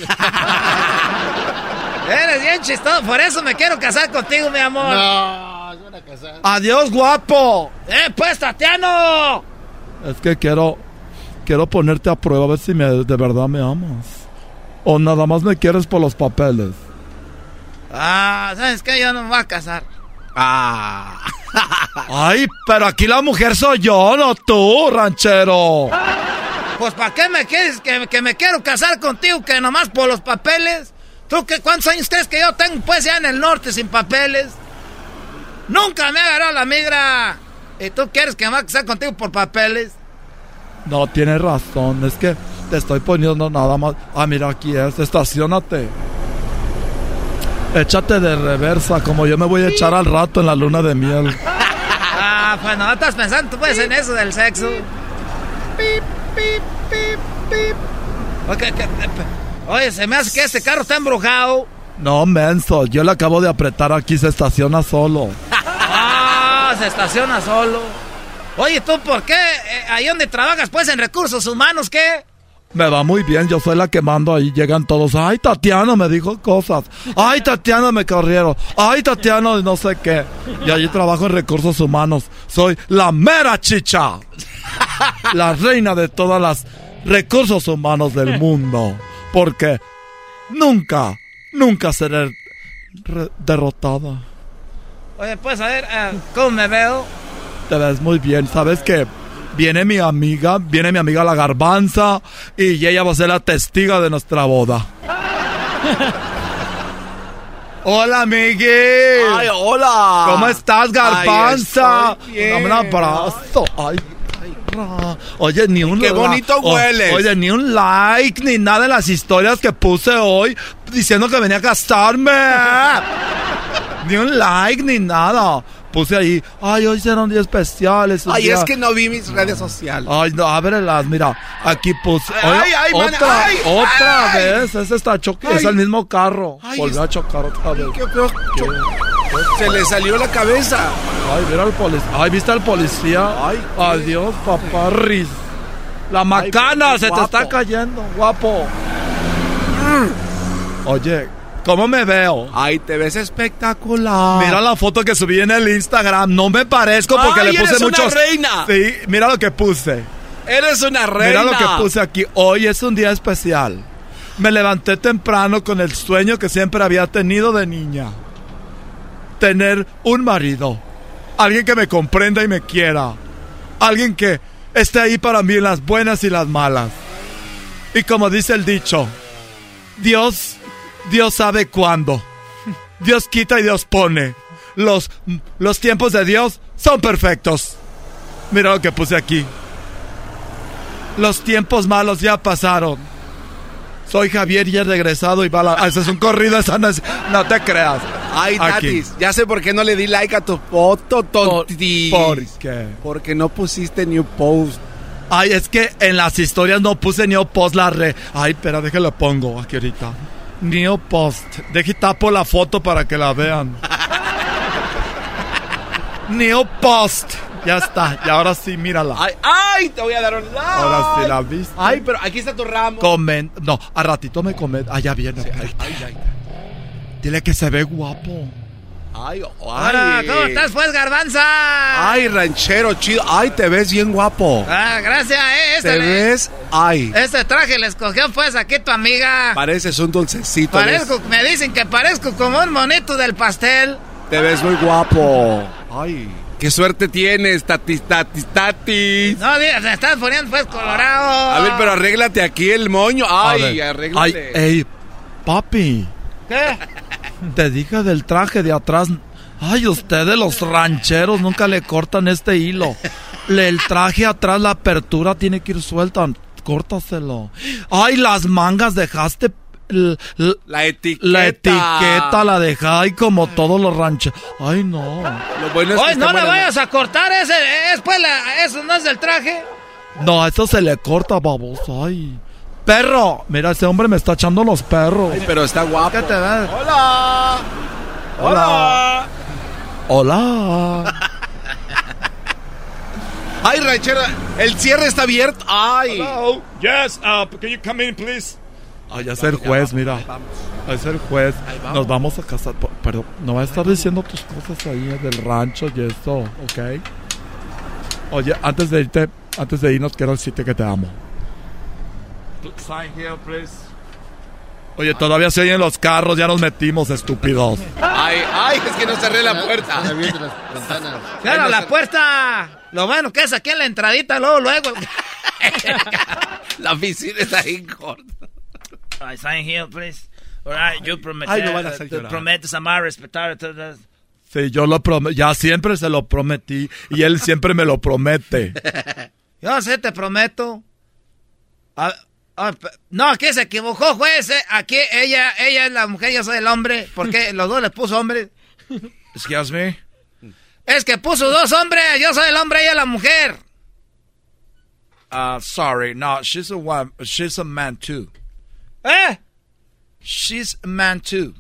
Eres bien chistoso, por eso me quiero casar contigo, mi amor. No, a casar. Adiós, guapo. ¡Eh, pues, Tatiano! Es que quiero, quiero ponerte a prueba a ver si me, de verdad me amas. O nada más me quieres por los papeles. Ah, ¿sabes qué? Yo no me voy a casar. Ah. Ay, pero aquí la mujer soy yo, no tú, ranchero. Pues, ¿para qué me quieres que, que me quiero casar contigo que nomás por los papeles? ¿Tú qué, cuántos años crees que yo tengo, pues, ya en el norte sin papeles? Nunca me ha agarrado la migra. ¿Y tú quieres que me vaya a casar contigo por papeles? No, tienes razón, es que te estoy poniendo nada más. Ah, mira, aquí es, estacionate. Échate de reversa, como yo me voy a echar al rato en la luna de miel. Ah, pues no estás pensando tú pues en eso del sexo. Pip, pip, pip, pip. Oye, se me hace que este carro está embrujado. No, menso, yo le acabo de apretar aquí, se estaciona solo. Ah, se estaciona solo. Oye, ¿tú por qué? Eh, ahí donde trabajas, pues, en recursos humanos, ¿qué? Me va muy bien, yo soy la que mando ahí, llegan todos. Ay, Tatiana me dijo cosas. Ay, Tatiana me corrieron. Ay, Tatiana no sé qué. Y allí trabajo en recursos humanos. Soy la mera chicha. La reina de todas las recursos humanos del mundo. Porque nunca, nunca seré derrotada. Oye, pues, a ver, eh, ¿cómo me veo? Te ves muy bien, ¿sabes qué? Viene mi amiga, viene mi amiga la garbanza y ella va a ser la testiga de nuestra boda. Hola, amigui. Ay, hola. ¿Cómo estás, garbanza? Dame un abrazo. Ay. Oye, ni un Qué la- bonito o- hueles. Oye, ni un like ni nada en las historias que puse hoy diciendo que venía a casarme. ni un like ni nada. Puse ahí, ay, hoy será un día especial. Es un Ay, es que no vi mis redes sociales. Ay, no, ábrelas, mira, aquí puse. Ay, ay, man, otra, ay, otra ay. vez, ese está choque, es el mismo carro. Volvió a chocar otra vez. Qué feo cho- Se le salió la cabeza. Ay, mira al policía. Ay, ¿viste al policía? Ay, adiós, papá Riz. La macana qué se te está cayendo, guapo. Oye, ¿cómo me veo? Ay, te ves espectacular. Mira la foto que subí en el Instagram. No me parezco porque Ay, le puse eres una muchos. reina. Sí, mira lo que puse. Eres una reina. Mira lo que puse aquí. Hoy es un día especial. Me levanté temprano con el sueño que siempre había tenido de niña. Tener un marido. Alguien que me comprenda y me quiera. Alguien que esté ahí para mí en las buenas y las malas. Y como dice el dicho, Dios, Dios sabe cuándo. Dios quita y Dios pone. Los, los tiempos de Dios son perfectos. Mira lo que puse aquí. Los tiempos malos ya pasaron. Soy Javier y he regresado y va la... Ah, ese es un corrido, esa no, es- no te creas. Ay. Tatis, ya sé por qué no le di like a tu foto, tontis. ¿Por qué? Porque no pusiste new post. Ay, es que en las historias no puse Neo Post la re. Ay, espera, déjalo pongo aquí ahorita. Neo Post. Deje tapo la foto para que la vean. Neo Post. Ya está. Y ahora sí, mírala. Ay, ay, te voy a dar un like. Ahora sí la viste. Ay, pero aquí está tu ramo. Comen. No, a ratito me comen. Ah, ya viene. Ay, ay. Dile que se ve guapo. Ay, ay. Hola, ¿cómo estás, pues, garbanza? Ay, ranchero chido. Ay, te ves bien guapo. Ah, gracias, eh. Este, Te ves, ay. este traje le escogió, pues, aquí tu amiga. Pareces un dulcecito. Parezco, me dicen que parezco como un monito del pastel. Te ves muy guapo. Ay. Qué suerte tienes, tatis, tatis, tatis. No, digas, te estás poniendo, pues, colorado. A ver, pero arréglate aquí el moño. Ay, arréglate. Ay, ey, papi. ¿Qué? Te dije del traje de atrás. Ay, ustedes los rancheros nunca le cortan este hilo. Le- el traje atrás, la apertura tiene que ir suelta. Córtaselo. Ay, las mangas dejaste. La etiqueta. La etiqueta la dejé ay, como todos los rancheros. Ay, no. Lo bueno es que Oye, está no le buena, vayas a cortar ese, es pues, la- eso no es del traje. No, eso se le corta, baboso. Ay. Perro. Mira, ese hombre me está echando los perros. Ay, pero está guapo. ¿Qué te ves? Hola. Hola. Hola. Ay, ranchero, el cierre está abierto. Ay. Yes, uh, can you come in, please? Ay, ya es el juez, mira. Es el juez. Nos vamos a casar. Pero no va a estar diciendo tus cosas ahí del rancho y esto, ¿ok? Oye, antes de irte, antes de irnos, quiero decirte que te amo. Sign here, please. Oye, todavía se oyen los carros, ya nos metimos, estúpidos. Ay, ay, es que no cerré la puerta. Cierra la puerta. Lo bueno que es aquí en la entradita, luego, luego. La oficina está ahí corta. I sign here, please. All right, yo prometo, Ay, lo van a hacer llorar. prometes amar, respetar a todas. Sí, yo lo prometí, ya siempre se lo prometí y él siempre me lo promete. Yo sé, te prometo. Ah, ah, no, aquí se equivocó, juez. eh. Aquí ella, ella es la mujer, yo soy el hombre. Porque los dos le puso hombre. Excuse me. Es que puso dos hombres, yo soy el hombre, ella es la mujer. Uh, sorry, no, she's a one, she's a man too. ¿Eh? She's a man too.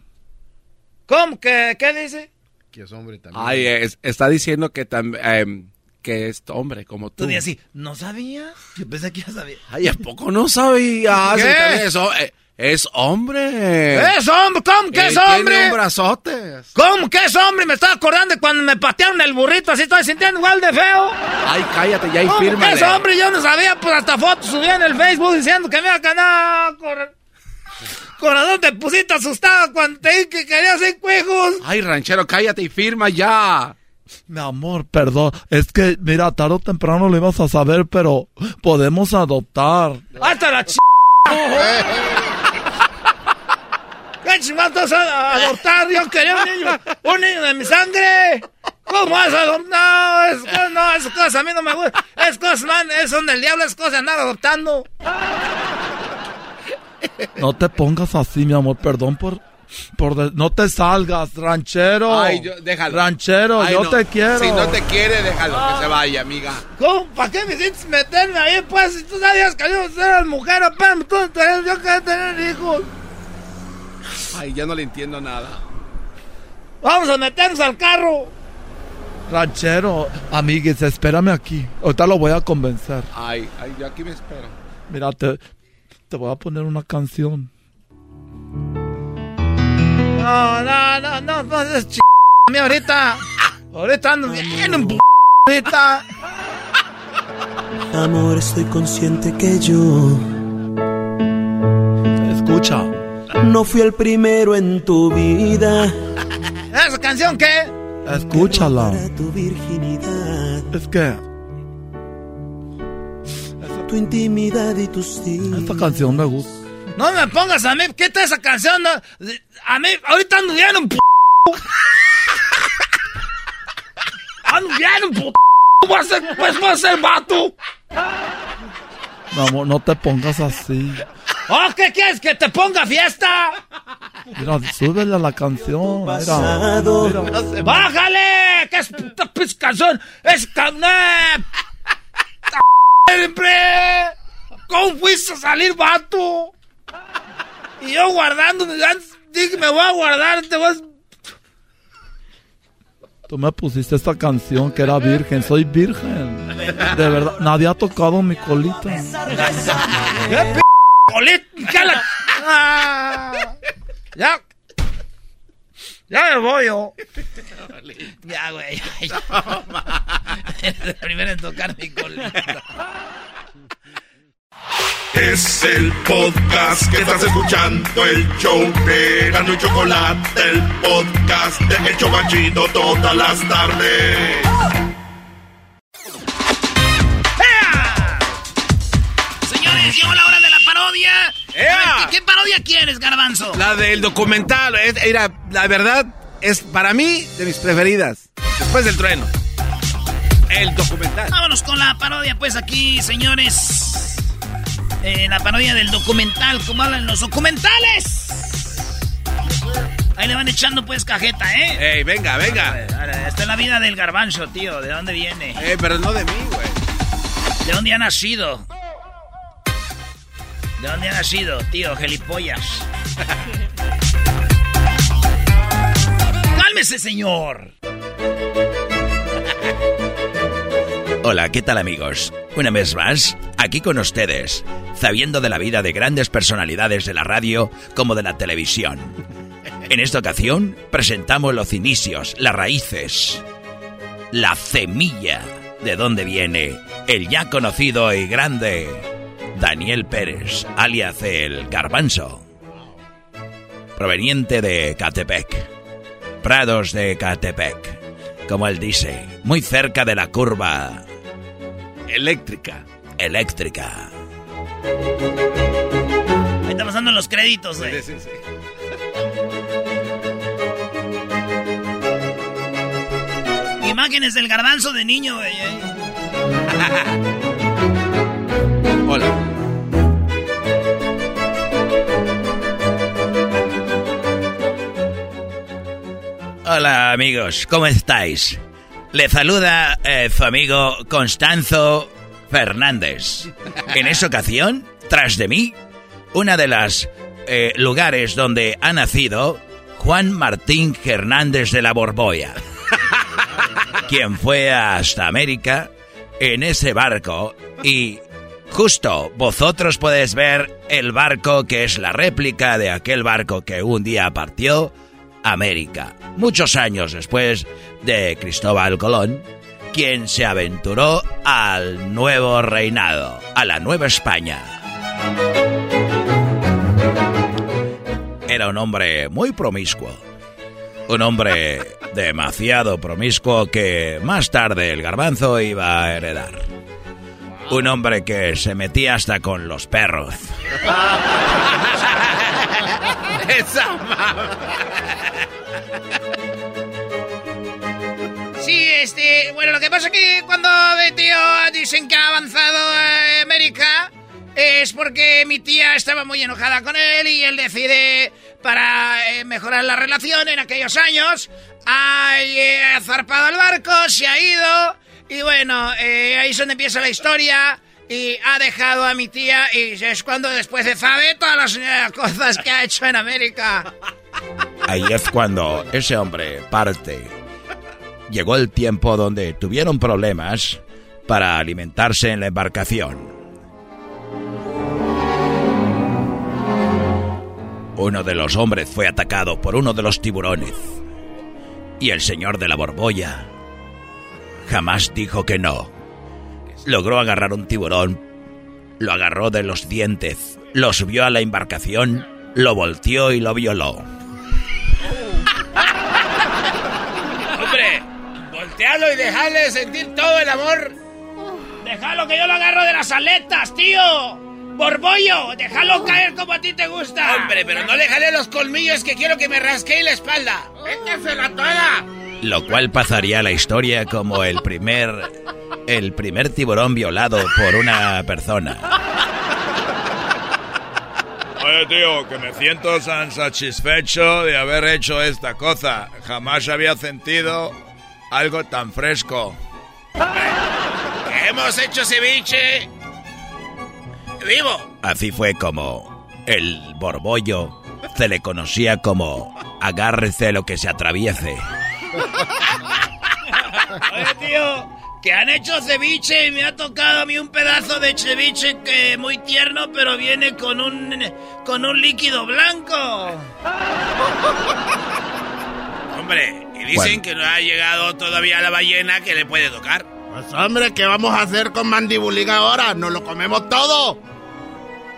¿Cómo? ¿Qué, qué dice? Que es hombre también. Ay, es- está diciendo que también que es hombre como tú. Tú así, ¿no sabías? Yo pensé que ya sabía. Ay, ¿a poco no sabías? ¿Qué? También Es, ho- eh, es hombre. ¿Es hombre? ¿Cómo que Eh, es Tiene hombre? un brazote. ¿Cómo que es hombre? Me estaba acordando de cuando me patearon el burrito, así estoy sintiendo igual de feo. Ay, cállate ya y ¿Cómo fírmale. es hombre? Yo no sabía, pues hasta fotos subí en el Facebook diciendo que me iba a ganar. Cor... Corazón, te pusiste asustado cuando te dije que querías cinco hijos. Ay, ranchero, cállate y firma ya. Mi amor, perdón, es que, mira, tarde o temprano lo ibas a saber, pero podemos adoptar. Hasta la ch... ¿Qué chingados vas a adoptar? Yo quería un niño, un niño de mi sangre. ¿Cómo vas a adoptar? No, es, no, esas cosas a mí no me gustan. Es cosas, man, es son del diablo, es cosas de andar adoptando. No te pongas así, mi amor, perdón por Por de- no te salgas, ranchero. Ay, yo- déjalo. Ranchero, Ay, yo no. te quiero. Si no te quiere, déjalo que se vaya, amiga. ¿Cómo? ¿Para qué me hiciste meterme ahí, pues? Si tú sabías que yo era mujer, apenas tú tenés- yo quería tener hijos. Ay, ya no le entiendo nada. Vamos a meternos al carro. Ranchero, amigues, espérame aquí. Ahorita lo voy a convencer. Ay, ay, yo aquí me espero. Mira, te, te voy a poner una canción. No, no, no, no, no, es ch... a mí ahorita. Ahorita ando bien en p... ahorita. Amor, estoy consciente que yo Escucha. no fui el primero en tu vida. ¿Esa canción qué? Escúchala. Tu virginidad, Es que tu intimidad y tus esta canción me gusta. No me pongas a mí, quita esa canción. no. A mí, ahorita ando bien en p... Ando bien en p... Voy a ser, pues voy a ser vato. Amor, no te pongas así. ¿Oh, qué quieres? ¿Que te ponga fiesta? Mira, súbele a la canción. Mira, Pasado. mira. ¡Bájale! ¿Qué es puta canción? ¡Es carne! ¡Siempre! ¿Cómo fuiste a salir, vato? Y yo guardando, dije, me voy a guardar, te vas... Tú me pusiste esta canción que era virgen. Soy virgen. De verdad, nadie ha tocado mi colita. ¿Qué p... colita? ¿Qué la... Ah, ya... Ya me voy yo. Ya, güey. ya, ya. Eres el primero en tocar mi colita. Es el podcast que estás escuchando, el show de Gano y Chocolate, el podcast de El Chobachito todas las tardes. Señores, llegó la hora de la parodia. ¡Ea! Ver, ¿qué, qué parodia quieres, Garbanzo? La del documental, es- era, la verdad, es para mí de mis preferidas. Después del trueno. El documental. Vámonos con la parodia, pues aquí, señores. Eh, la parodia del documental, como hablan los documentales. Ahí le van echando pues cajeta, ¿eh? Ey, venga, venga. Esta es la vida del garbanzo, tío. ¿De dónde viene? Eh, pero no de mí, güey. ¿De dónde ha nacido? ¿De dónde ha nacido, tío? Gelipollas. ¡Cálmese, señor! Hola, ¿qué tal amigos? Una vez más, aquí con ustedes, sabiendo de la vida de grandes personalidades de la radio como de la televisión. En esta ocasión presentamos los inicios, las raíces, la semilla de donde viene el ya conocido y grande Daniel Pérez, alias el Garbanzo, proveniente de Catepec, Prados de Catepec, como él dice, muy cerca de la curva eléctrica. Eléctrica. Ahí está pasando los créditos, güey. Imágenes del garbanzo de niño, güey. eh. Hola. Hola amigos, ¿cómo estáis? Le saluda eh, su amigo Constanzo Fernández. En esa ocasión, tras de mí, una de las eh, lugares donde ha nacido Juan Martín Hernández de la Borboya, quien fue hasta América en ese barco y justo vosotros podéis ver el barco que es la réplica de aquel barco que un día partió América, muchos años después de Cristóbal Colón, quien se aventuró al nuevo reinado, a la Nueva España. Era un hombre muy promiscuo, un hombre demasiado promiscuo que más tarde el garbanzo iba a heredar. Un hombre que se metía hasta con los perros. Sí, este, bueno, lo que pasa es que cuando tío dicen que ha avanzado a América, es porque mi tía estaba muy enojada con él y él decide, para eh, mejorar la relación en aquellos años, ha eh, zarpado el barco, se ha ido y bueno, eh, ahí es donde empieza la historia. Y ha dejado a mi tía y es cuando después de sabe todas las cosas que ha hecho en América. Ahí es cuando ese hombre parte. Llegó el tiempo donde tuvieron problemas para alimentarse en la embarcación. Uno de los hombres fue atacado por uno de los tiburones. Y el señor de la borbolla jamás dijo que no. Logró agarrar un tiburón, lo agarró de los dientes, lo subió a la embarcación, lo volteó y lo violó. Voltealo y dejale sentir todo el amor. Déjalo que yo lo agarro de las aletas, tío. Borbollo, déjalo caer como a ti te gusta. Hombre, pero no le jale los colmillos que quiero que me rasquee la espalda. ¡Métesela toda! Lo cual pasaría a la historia como el primer el primer tiburón violado por una persona. Oye, tío, que me siento tan satisfecho de haber hecho esta cosa. Jamás había sentido algo tan fresco. Hemos hecho ceviche. Vivo. Así fue como el borbollo se le conocía como agárrese lo que se atraviese. Oye, tío, que han hecho ceviche y me ha tocado a mí un pedazo de ceviche que muy tierno, pero viene con un con un líquido blanco. Hombre, y dicen que no ha llegado todavía la ballena que le puede tocar. Pues hombre, ¿qué vamos a hacer con Mandibuliga ahora? ¿Nos lo comemos todo?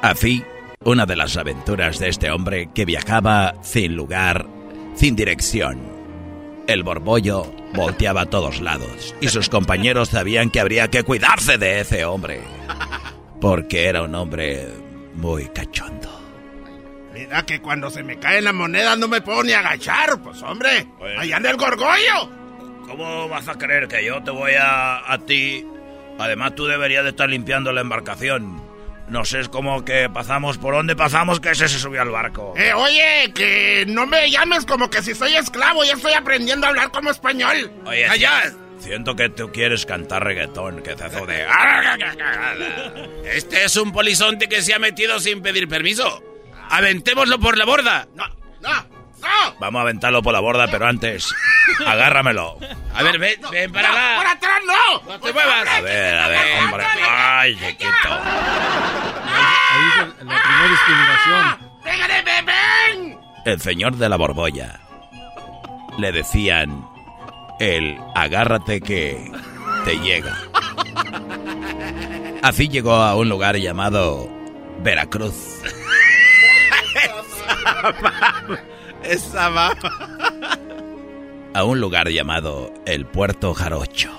Así, una de las aventuras de este hombre que viajaba sin lugar, sin dirección. El borbollo volteaba a todos lados y sus compañeros sabían que habría que cuidarse de ese hombre. Porque era un hombre muy cachondo. Mira que cuando se me cae la moneda no me puedo ni agachar, pues hombre. Allá anda el gorgollo. ¿Cómo vas a creer que yo te voy a, a ti? Además, tú deberías de estar limpiando la embarcación. No sé, es como que pasamos por donde pasamos que ese se subió al barco. Eh, oye, que no me llames como que si soy esclavo, ya estoy aprendiendo a hablar como español. Oye, allá. Siento que tú quieres cantar reggaetón, que te de... Este es un polizonte que se ha metido sin pedir permiso. Aventémoslo por la borda. No, no, no. Vamos a aventarlo por la borda, pero antes, agárramelo. A ver, ven, ven para No, acá. ¡Por atrás no! No te muevas. A ver, a ver, hombre. Ay, chiquito. Ahí es el- la primera discriminación. ¡Déjale, ven! El señor de la borbolla. Le decían el agárrate que te llega. Así llegó a un lugar llamado Veracruz. Esa a un lugar llamado el Puerto Jarocho,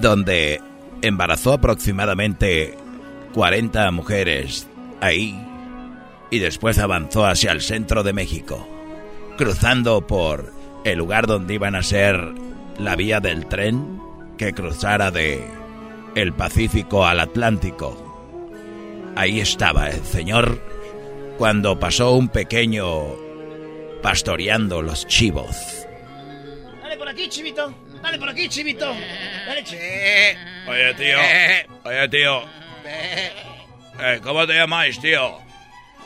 donde embarazó aproximadamente 40 mujeres ahí y después avanzó hacia el centro de México, cruzando por el lugar donde iban a ser la vía del tren que cruzara de el Pacífico al Atlántico. Ahí estaba el señor cuando pasó un pequeño pastoreando los chivos. Dale por aquí, chivito. Dale por aquí, chivito. Dale, chivito. Oye, tío. Oye, tío. Eh, ¿Cómo te llamáis, tío?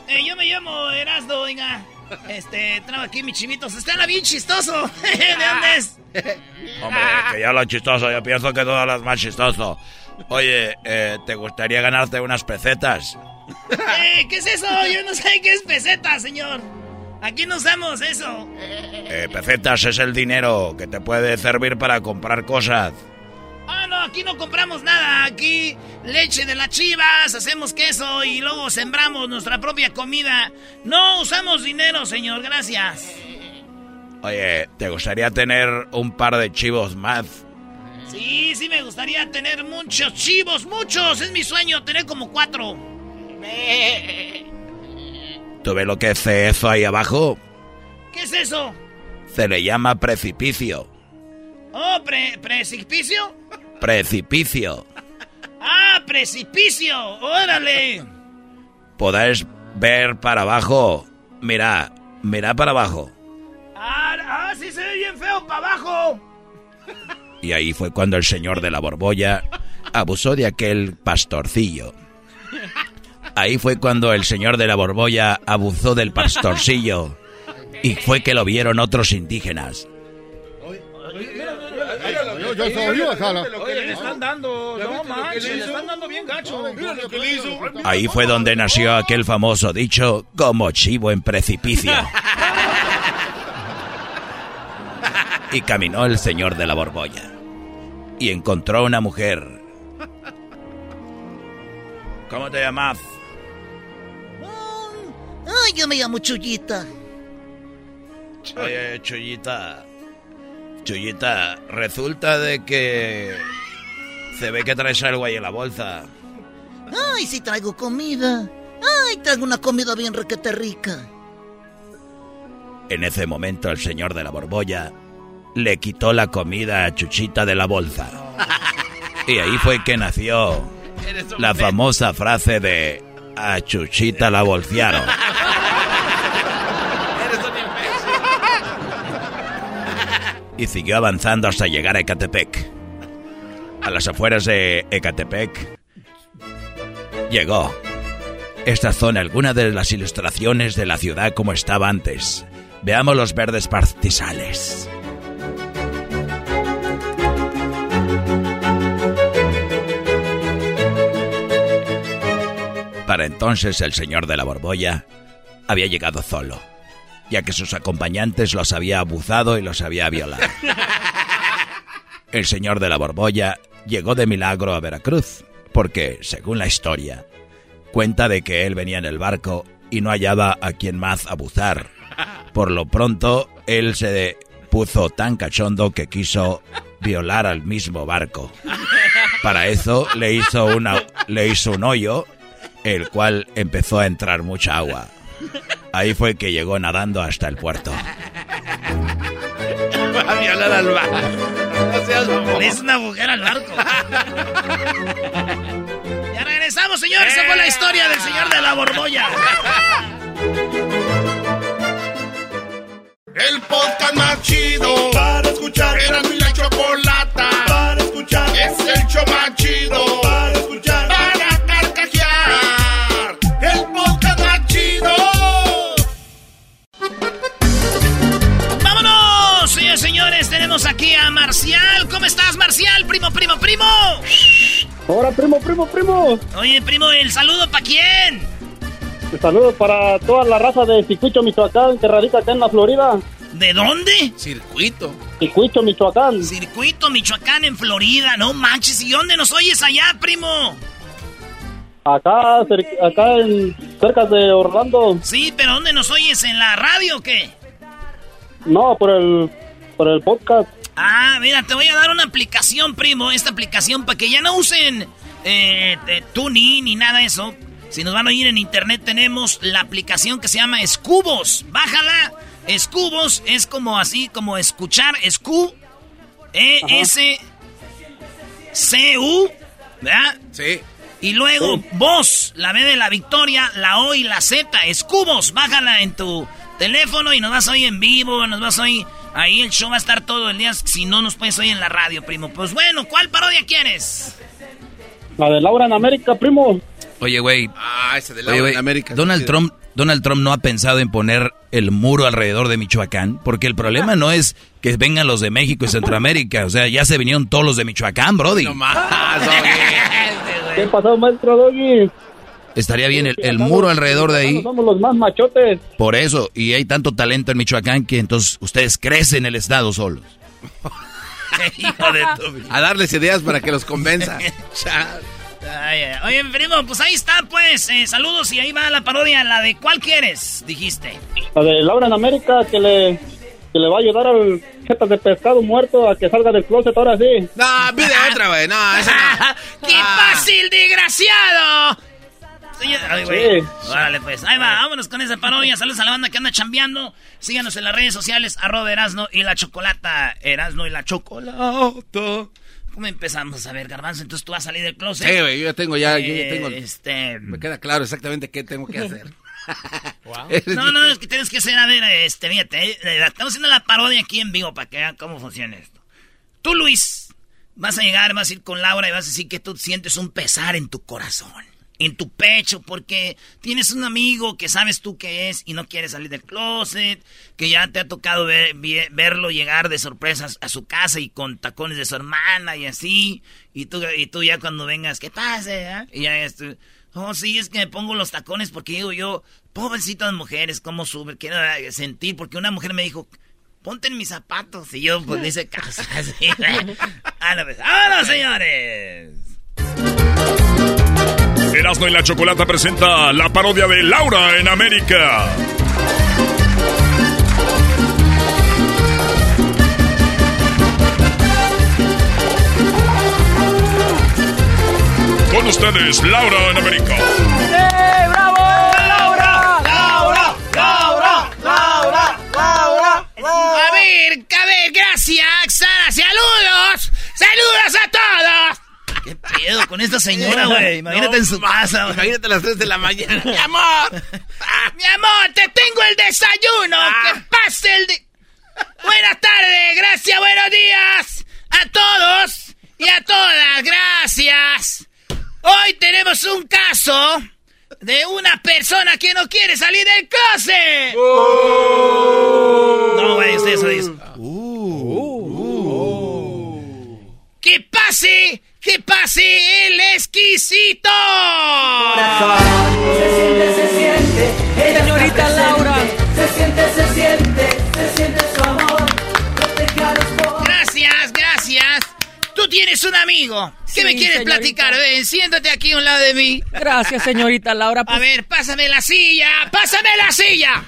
Eh, yo me llamo Erasdo, oiga. Este, traigo aquí mis chivitos. Está bien chistoso. ¿De dónde es? Hombre, que ya lo chistoso, yo pienso que todo lo es más chistoso. Oye, eh, ¿te gustaría ganarte unas pesetas? Eh, ¿Qué es eso? Yo no sé qué es peseta, señor. Aquí no usamos eso. Eh, pesetas es el dinero que te puede servir para comprar cosas. Ah, no, aquí no compramos nada. Aquí leche de las chivas, hacemos queso y luego sembramos nuestra propia comida. No usamos dinero, señor, gracias. Oye, ¿te gustaría tener un par de chivos más? Sí, sí me gustaría tener muchos chivos, muchos. Es mi sueño tener como cuatro. ¿Tú ves lo que es eso ahí abajo? ¿Qué es eso? Se le llama precipicio. Oh, pre precipicio. Precipicio. Ah, precipicio! ¡Órale! Podés ver para abajo. Mira, mira para abajo. ¡Ah, ah sí se ve bien feo para abajo! Y ahí fue cuando el señor de la borbolla abusó de aquel pastorcillo. Ahí fue cuando el señor de la borbolla abusó del pastorcillo. Y fue que lo vieron otros indígenas. Yo, yo soy yo, Jala. Oye, le están dando, no manches, le están dando bien gacho. Mira lo que le hizo. Ahí fue donde nació aquel famoso dicho, como chivo en precipicio. Y caminó el señor de la borbolla. Y encontró una mujer. ¿Cómo te llamas? Ay, yo me llamo Chuyita. Oye, Chuyita. Chuyita, resulta de que se ve que traes algo ahí en la bolsa. Ay, sí traigo comida. Ay, traigo una comida bien requete rica. En ese momento el señor de la borbolla le quitó la comida a Chuchita de la bolsa. Y ahí fue que nació la famosa frase de a Chuchita la bolsearon. y siguió avanzando hasta llegar a Ecatepec. A las afueras de Ecatepec llegó. Estas son algunas de las ilustraciones de la ciudad como estaba antes. Veamos los verdes pastizales. Para entonces el señor de la borbolla había llegado solo ya que sus acompañantes los había abusado y los había violado. El señor de la Borbolla llegó de milagro a Veracruz, porque, según la historia, cuenta de que él venía en el barco y no hallaba a quien más abusar. Por lo pronto, él se puso tan cachondo que quiso violar al mismo barco. Para eso le hizo, una, le hizo un hoyo, el cual empezó a entrar mucha agua. Ahí fue que llegó nadando hasta el puerto. Va a violar al barco. No seas mamón. Es una mujer al barco. ya regresamos, señores. Esa fue la historia del señor de la borbolla. El podcast más chido para escuchar. Era mi la chocolata para escuchar. Es el show más chido para tenemos aquí a Marcial. ¿Cómo estás, Marcial? Primo, primo, primo. Ahora, primo, primo, primo. Oye, primo, ¿el saludo para quién? Saludos para toda la raza de Circuito, Michoacán, que radica acá en la Florida. ¿De dónde? Circuito. Circuito, Michoacán. Circuito, Michoacán, en Florida. No manches, ¿y dónde nos oyes allá, primo? Acá, acá en, cerca de Orlando. Sí, pero ¿dónde nos oyes? ¿En la radio o qué? No, por el, por el podcast. Ah, mira, te voy a dar una aplicación, primo. Esta aplicación para que ya no usen eh, TuneIn ni nada de eso. Si nos van a oír en internet, tenemos la aplicación que se llama Escubos. Bájala. Escubos es como así, como escuchar. Escu. E-S. C-U. ¿Verdad? Sí. Y luego voz, la B de la victoria, la O y la Z. Escubos. Bájala en tu teléfono y nos vas a oír en vivo. Nos vas a oír. Ahí el show va a estar todo el día. Si no nos puedes oír en la radio, primo. Pues bueno, ¿cuál parodia quieres? La de Laura en América, primo. Oye, güey. Ah, ese de Oye, Laura en América. Donald Trump, Donald Trump no ha pensado en poner el muro alrededor de Michoacán, porque el problema no es que vengan los de México y Centroamérica, o sea, ya se vinieron todos los de Michoacán, Brody. No más, ¿Qué pasó, maestro Doggy? Estaría bien el, el muro alrededor de ahí, Somos los más machotes. por eso, y hay tanto talento en Michoacán que entonces ustedes crecen el estado solos. A darles ideas para que los convenza. Ay, ay, Oye, primo, pues ahí está, pues. eh, saludos y ahí va la parodia. La de ¿cuál quieres? Dijiste. La de Laura en América, que le, que le va a ayudar al jetas de pescado muerto a que salga del closet ahora sí. No, pide otra, güey. No, esa no. ¡Qué fácil, desgraciado! Señor- Ay, güey. Sí. Órale, pues. Ahí va, vámonos con esa parodia. Saludos a la banda que anda chambeando. Síganos en las redes sociales, arroba Erasno y la Chocolata. Erasno y la Chocolata. ¿Cómo empezamos? A ver, Garbanzo, entonces tú vas a salir del closet. Sí, güey, yo ya tengo, ya, yo ya tengo. Este... Me queda claro exactamente qué tengo que hacer. No, no, es que tienes que hacer, a ver, este, fíjate, eh, estamos haciendo la parodia aquí en vivo para que vean cómo funciona esto. Tú, Luis, vas a llegar, vas a ir con Laura y vas a decir que tú sientes un pesar en tu corazón, en tu pecho, porque tienes un amigo que sabes tú que es y no quiere salir del closet, que ya te ha tocado ver- verlo llegar de sorpresas a su casa y con tacones de su hermana y así, y tú, y tú ya cuando vengas, ¿qué pasa? eh? Y ya esto, oh, sí, es que me pongo los tacones porque digo yo, pobrecitas mujeres, cómo suben, quiero eh, sentir, porque una mujer me dijo, ponte en mis zapatos, y yo pues le hice caso, así, ah, pues, ¡vámonos, señores! Erasmo y la Chocolata presenta la parodia de Laura en América. Con ustedes, Laura en América. ¡Eh, bravo! ¡Laura! ¡Laura! ¡Laura! ¡Laura! ¡Laura! A ver, a ver, gracias, Sara, saludos, saludos a todos. ¿Qué pedo con esta señora, güey? Imagínate en su casa, güey. Imagínate a las 3 de la mañana. ¡Mi amor! ¡Mi amor, te tengo el desayuno! ¡Que pase el de... Buenas tardes, gracias, buenos días a todos y a todas, gracias. Hoy tenemos un caso de una persona que no quiere salir del closet. No, güey, usted eso dice. ¡Que pase! ¡Que pase el exquisito! Se siente, se siente. Señorita Laura. Se siente, se siente. Se siente su amor. Gracias, gracias. Tú tienes un amigo. ¿Qué Sí, me quieres señorita. platicar? Ven, siéntate aquí a un lado de mí. Gracias, señorita Laura. A ver, pásame la silla. ¡Pásame la silla!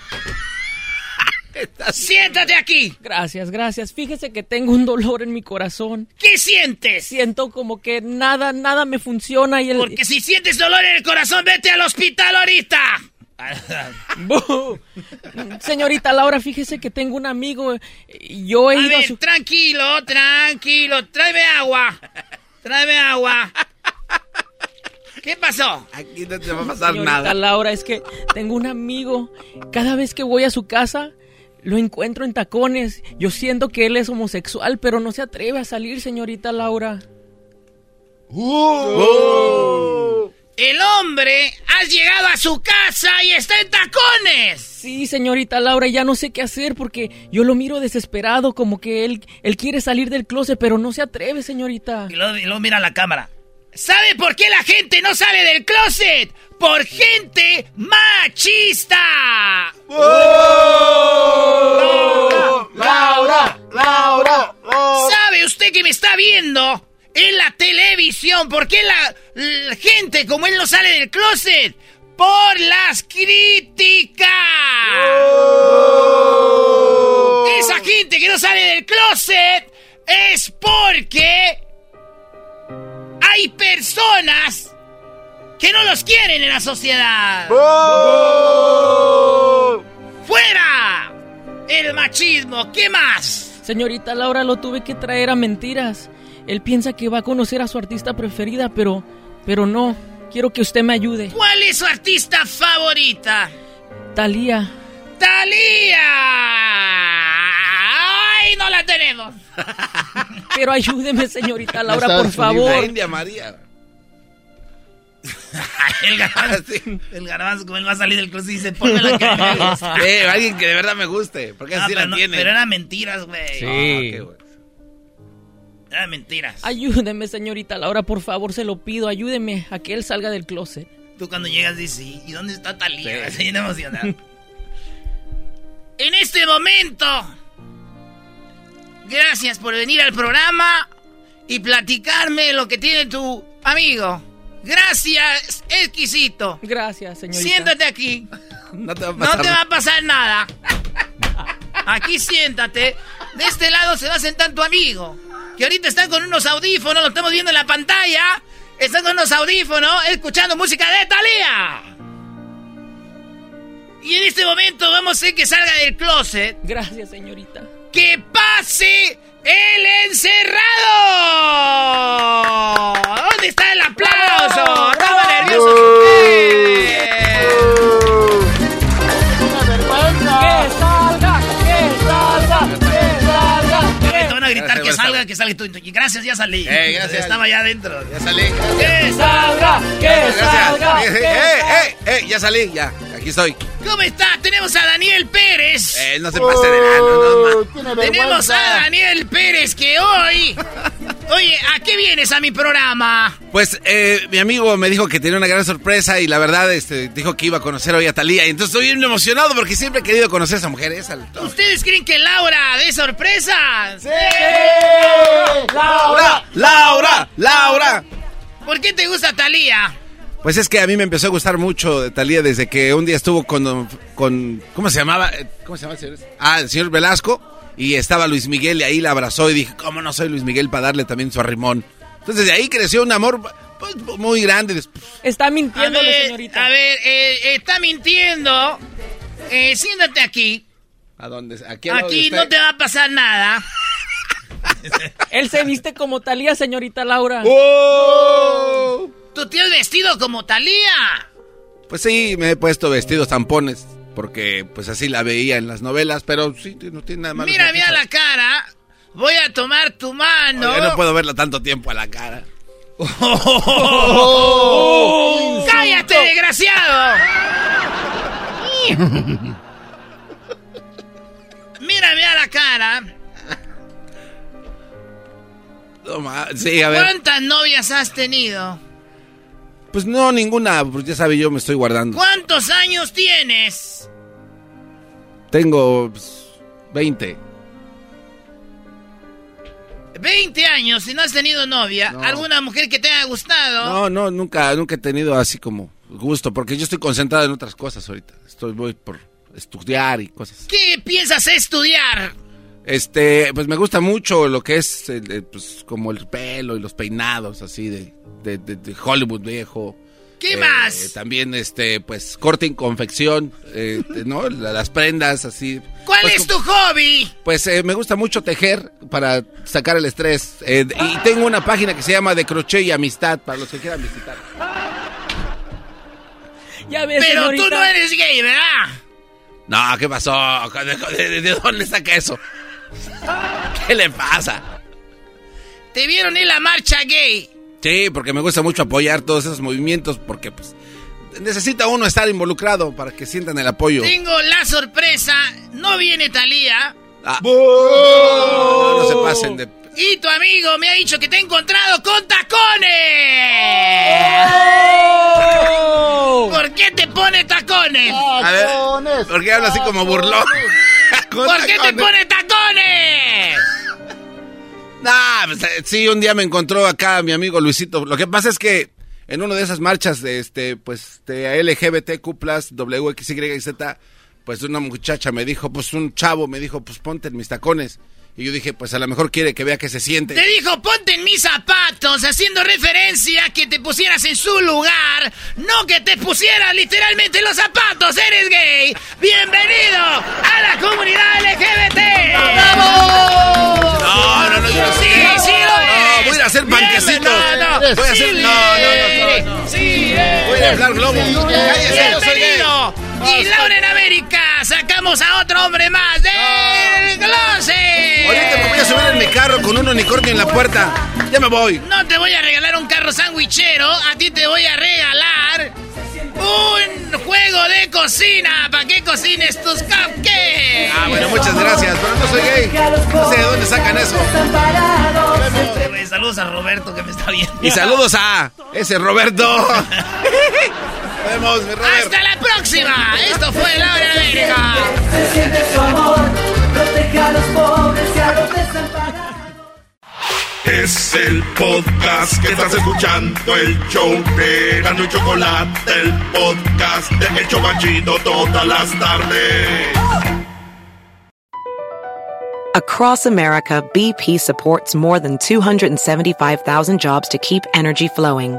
Siéntate aquí. Gracias, gracias. Fíjese que tengo un dolor en mi corazón. ¿Qué sientes? Siento como que nada, nada me funciona y el... Porque si sientes dolor en el corazón, vete al hospital ahorita. Señorita Laura, fíjese que tengo un amigo. y Yo he A ido a ver, su... tranquilo, tranquilo. Tráeme agua. Tráeme agua. ¿Qué pasó? Aquí no te va a pasar Señorita nada. Laura, es que tengo un amigo. Cada vez que voy a su casa, lo encuentro en tacones. Yo siento que él es homosexual, pero no se atreve a salir, señorita Laura. El hombre ha llegado a su casa y está en tacones. Sí, señorita Laura, ya no sé qué hacer porque yo lo miro desesperado, como que él, él quiere salir del closet, pero no se atreve, señorita. Y luego, y luego mira la cámara. ¿Sabe por qué la gente no sale del closet? Por gente machista. Laura, Laura, ¿Sabe usted que me está viendo en la televisión? ¿Por qué la, la gente como él no sale del closet? Por las críticas. Esa gente que no sale del closet es porque hay personas que no los quieren en la sociedad. ¡Fuera! El machismo, ¿qué más? Señorita Laura, lo tuve que traer a mentiras. Él piensa que va a conocer a su artista preferida, pero, pero no. Quiero que usted me ayude. ¿Cuál es su artista favorita? Talía. ¡Talía! ¡Ay, no la tenemos! Pero ayúdeme, señorita Laura, por favor. la India María. el garbanzo, el garbanzo, como él va a salir del closet y dice, ponme la que me gusta. Eh, alguien que de verdad me guste. Porque Ah, así la no- tiene. pero eran mentiras, güey. Sí. Ah, ok, güey. Eran mentiras. Ayúdeme, señorita Laura, por favor, se lo pido. Ayúdeme a que él salga del closet. Tú cuando llegas dices, "¿Y- ¿y dónde está Talía? Así bien emocionado. en este momento, gracias por venir al programa y platicarme lo que tiene tu amigo. Gracias, exquisito. Gracias, señorita. Siéntate aquí. No te va a No pasar te va nada. a pasar nada. Aquí siéntate. De este lado se va a sentar tu amigo. Que ahorita está con unos audífonos, lo estamos viendo en la pantalla. Está con unos audífonos, escuchando música de Thalía. Y en este momento vamos a hacer que salga del closet. Gracias, señorita. ¡Que pase ¡El encerrado! ¿Dónde está el aplauso? ¡Estaba nervioso! ¡Que salga! ¡Que salga! ¡Que salga! Te van a gritar Gracias, que buenas que salga. Y tú, Gracias, ya salí. Eh, gracias. Estaba ya adentro. Ya salí. ¡Que salga! ¡Que salga! Eh, ¡Que eh, eh, eh, ya salí, ya. Aquí estoy. ¿Cómo está? Tenemos a Daniel Pérez. Eh, no se pase de lano, no, ma. Tenemos a Daniel Pérez que hoy. Oye, ¿a qué vienes a mi programa? Pues eh, mi amigo me dijo que tenía una gran sorpresa y la verdad este, dijo que iba a conocer hoy a Talía. Y entonces estoy bien emocionado porque siempre he querido conocer a esa mujer. Esa, ¿Ustedes creen que Laura de sorpresa? ¡Sí! ¡Laura! ¡Laura! ¡Laura! ¿Por qué te gusta Talía? Pues es que a mí me empezó a gustar mucho de Talía desde que un día estuvo con, con ¿cómo se llamaba? Eh, ¿Cómo se llama el señor? Ah, el señor Velasco. Y estaba Luis Miguel y ahí la abrazó y dije, ¿cómo no soy Luis Miguel para darle también su arrimón? Entonces de ahí creció un amor pues, muy grande. Después, Está A ver, señorita. a ver, eh, está mintiendo. Eh, siéntate aquí. ¿A dónde? Aquí, Aquí no te va a pasar nada. Él se viste como Talía, señorita Laura. ¡Oh! Tú te has vestido como Talía. Pues sí, me he puesto vestidos tampones porque pues así la veía en las novelas, pero sí, no tiene nada malo. Mira, mira la cara. Voy a tomar tu mano. Oiga, no puedo verla tanto tiempo a la cara. ¡Cállate, desgraciado! Mira, mira la cara. No ma- sí, a ver. ¿Cuántas novias has tenido? Pues no, ninguna, pues ya sabe, yo me estoy guardando. ¿Cuántos años tienes? Tengo pues, 20. 20 años y no has tenido novia. No. ¿Alguna mujer que te haya gustado? No, no, nunca, nunca he tenido así como gusto, porque yo estoy concentrado en otras cosas ahorita. Estoy voy por estudiar y cosas. ¿Qué piensas estudiar? Este, pues me gusta mucho lo que es, pues, como el pelo y los peinados así de, de, de- de Hollywood viejo. ¿Qué Eh, más? También, este, pues, corte y confección, eh, ¿no? La- Las prendas así. ¿Cuál Pues, es tu hobby? Pues eh, me gusta mucho tejer para sacar el estrés. Eh, y tengo una página que se llama De Crochet y Amistad para los que quieran visitar. Ya ves, Pero tú no eres gay, ¿verdad? No, ¿qué pasó? ¿De, de- de dónde saca eso? ¿Qué le pasa? Te vieron en la marcha gay. Sí, porque me gusta mucho apoyar todos esos movimientos porque pues necesita uno estar involucrado para que sientan el apoyo. Tengo la sorpresa. No viene Talía. Ah. No, no, no se pasen de... Y tu amigo me ha dicho que te ha encontrado con tacones. ¿Por qué te pone tacones? A ver, ¿por qué habla así como burlón? ¿Por qué te pone tacones? Nah, pues, eh, sí, un día me encontró acá mi amigo Luisito. Lo que pasa es que en una de esas marchas de este, pues, de LGBTQ+, WXYZ, pues una muchacha me dijo, pues un chavo me dijo, pues ponte en mis tacones. Y yo dije, pues a lo mejor quiere que vea que se siente. Te dijo, ponte en mis zapatos, haciendo referencia a que te pusieras en su lugar, no que te pusieras literalmente en los zapatos. Eres gay. Bienvenido a la comunidad LGBT. No, no, no, yo no Sí, sí, lo No, voy a ir a hacer panquecitos. No, no, Voy a hacer- sí, no, no, no, no, no. Sí, Voy a hablar globo. Cállese, yo soy gay. Y Laura en América, sacamos a otro hombre más del closet. Ahorita me voy a subir en mi carro con un unicornio en la puerta. Ya me voy. No te voy a regalar un carro sandwichero, a ti te voy a regalar un juego de cocina para que cocines tus cupcakes. Ah, bueno, muchas gracias, pero no soy gay. No sé de dónde sacan eso. Saludos a Roberto que me está viendo. Y saludos a ese Roberto. Nos vemos, mi Robert. Hasta la próxima. Esto fue Laura en América. Se siente su amor, protege a los pobres y a los desamparados. Es el podcast que estás escuchando, el show de Gano y Chocolate, el podcast de El Chobachito todas las tardes. Across America, BP supports more than 275,000 jobs to keep energy flowing.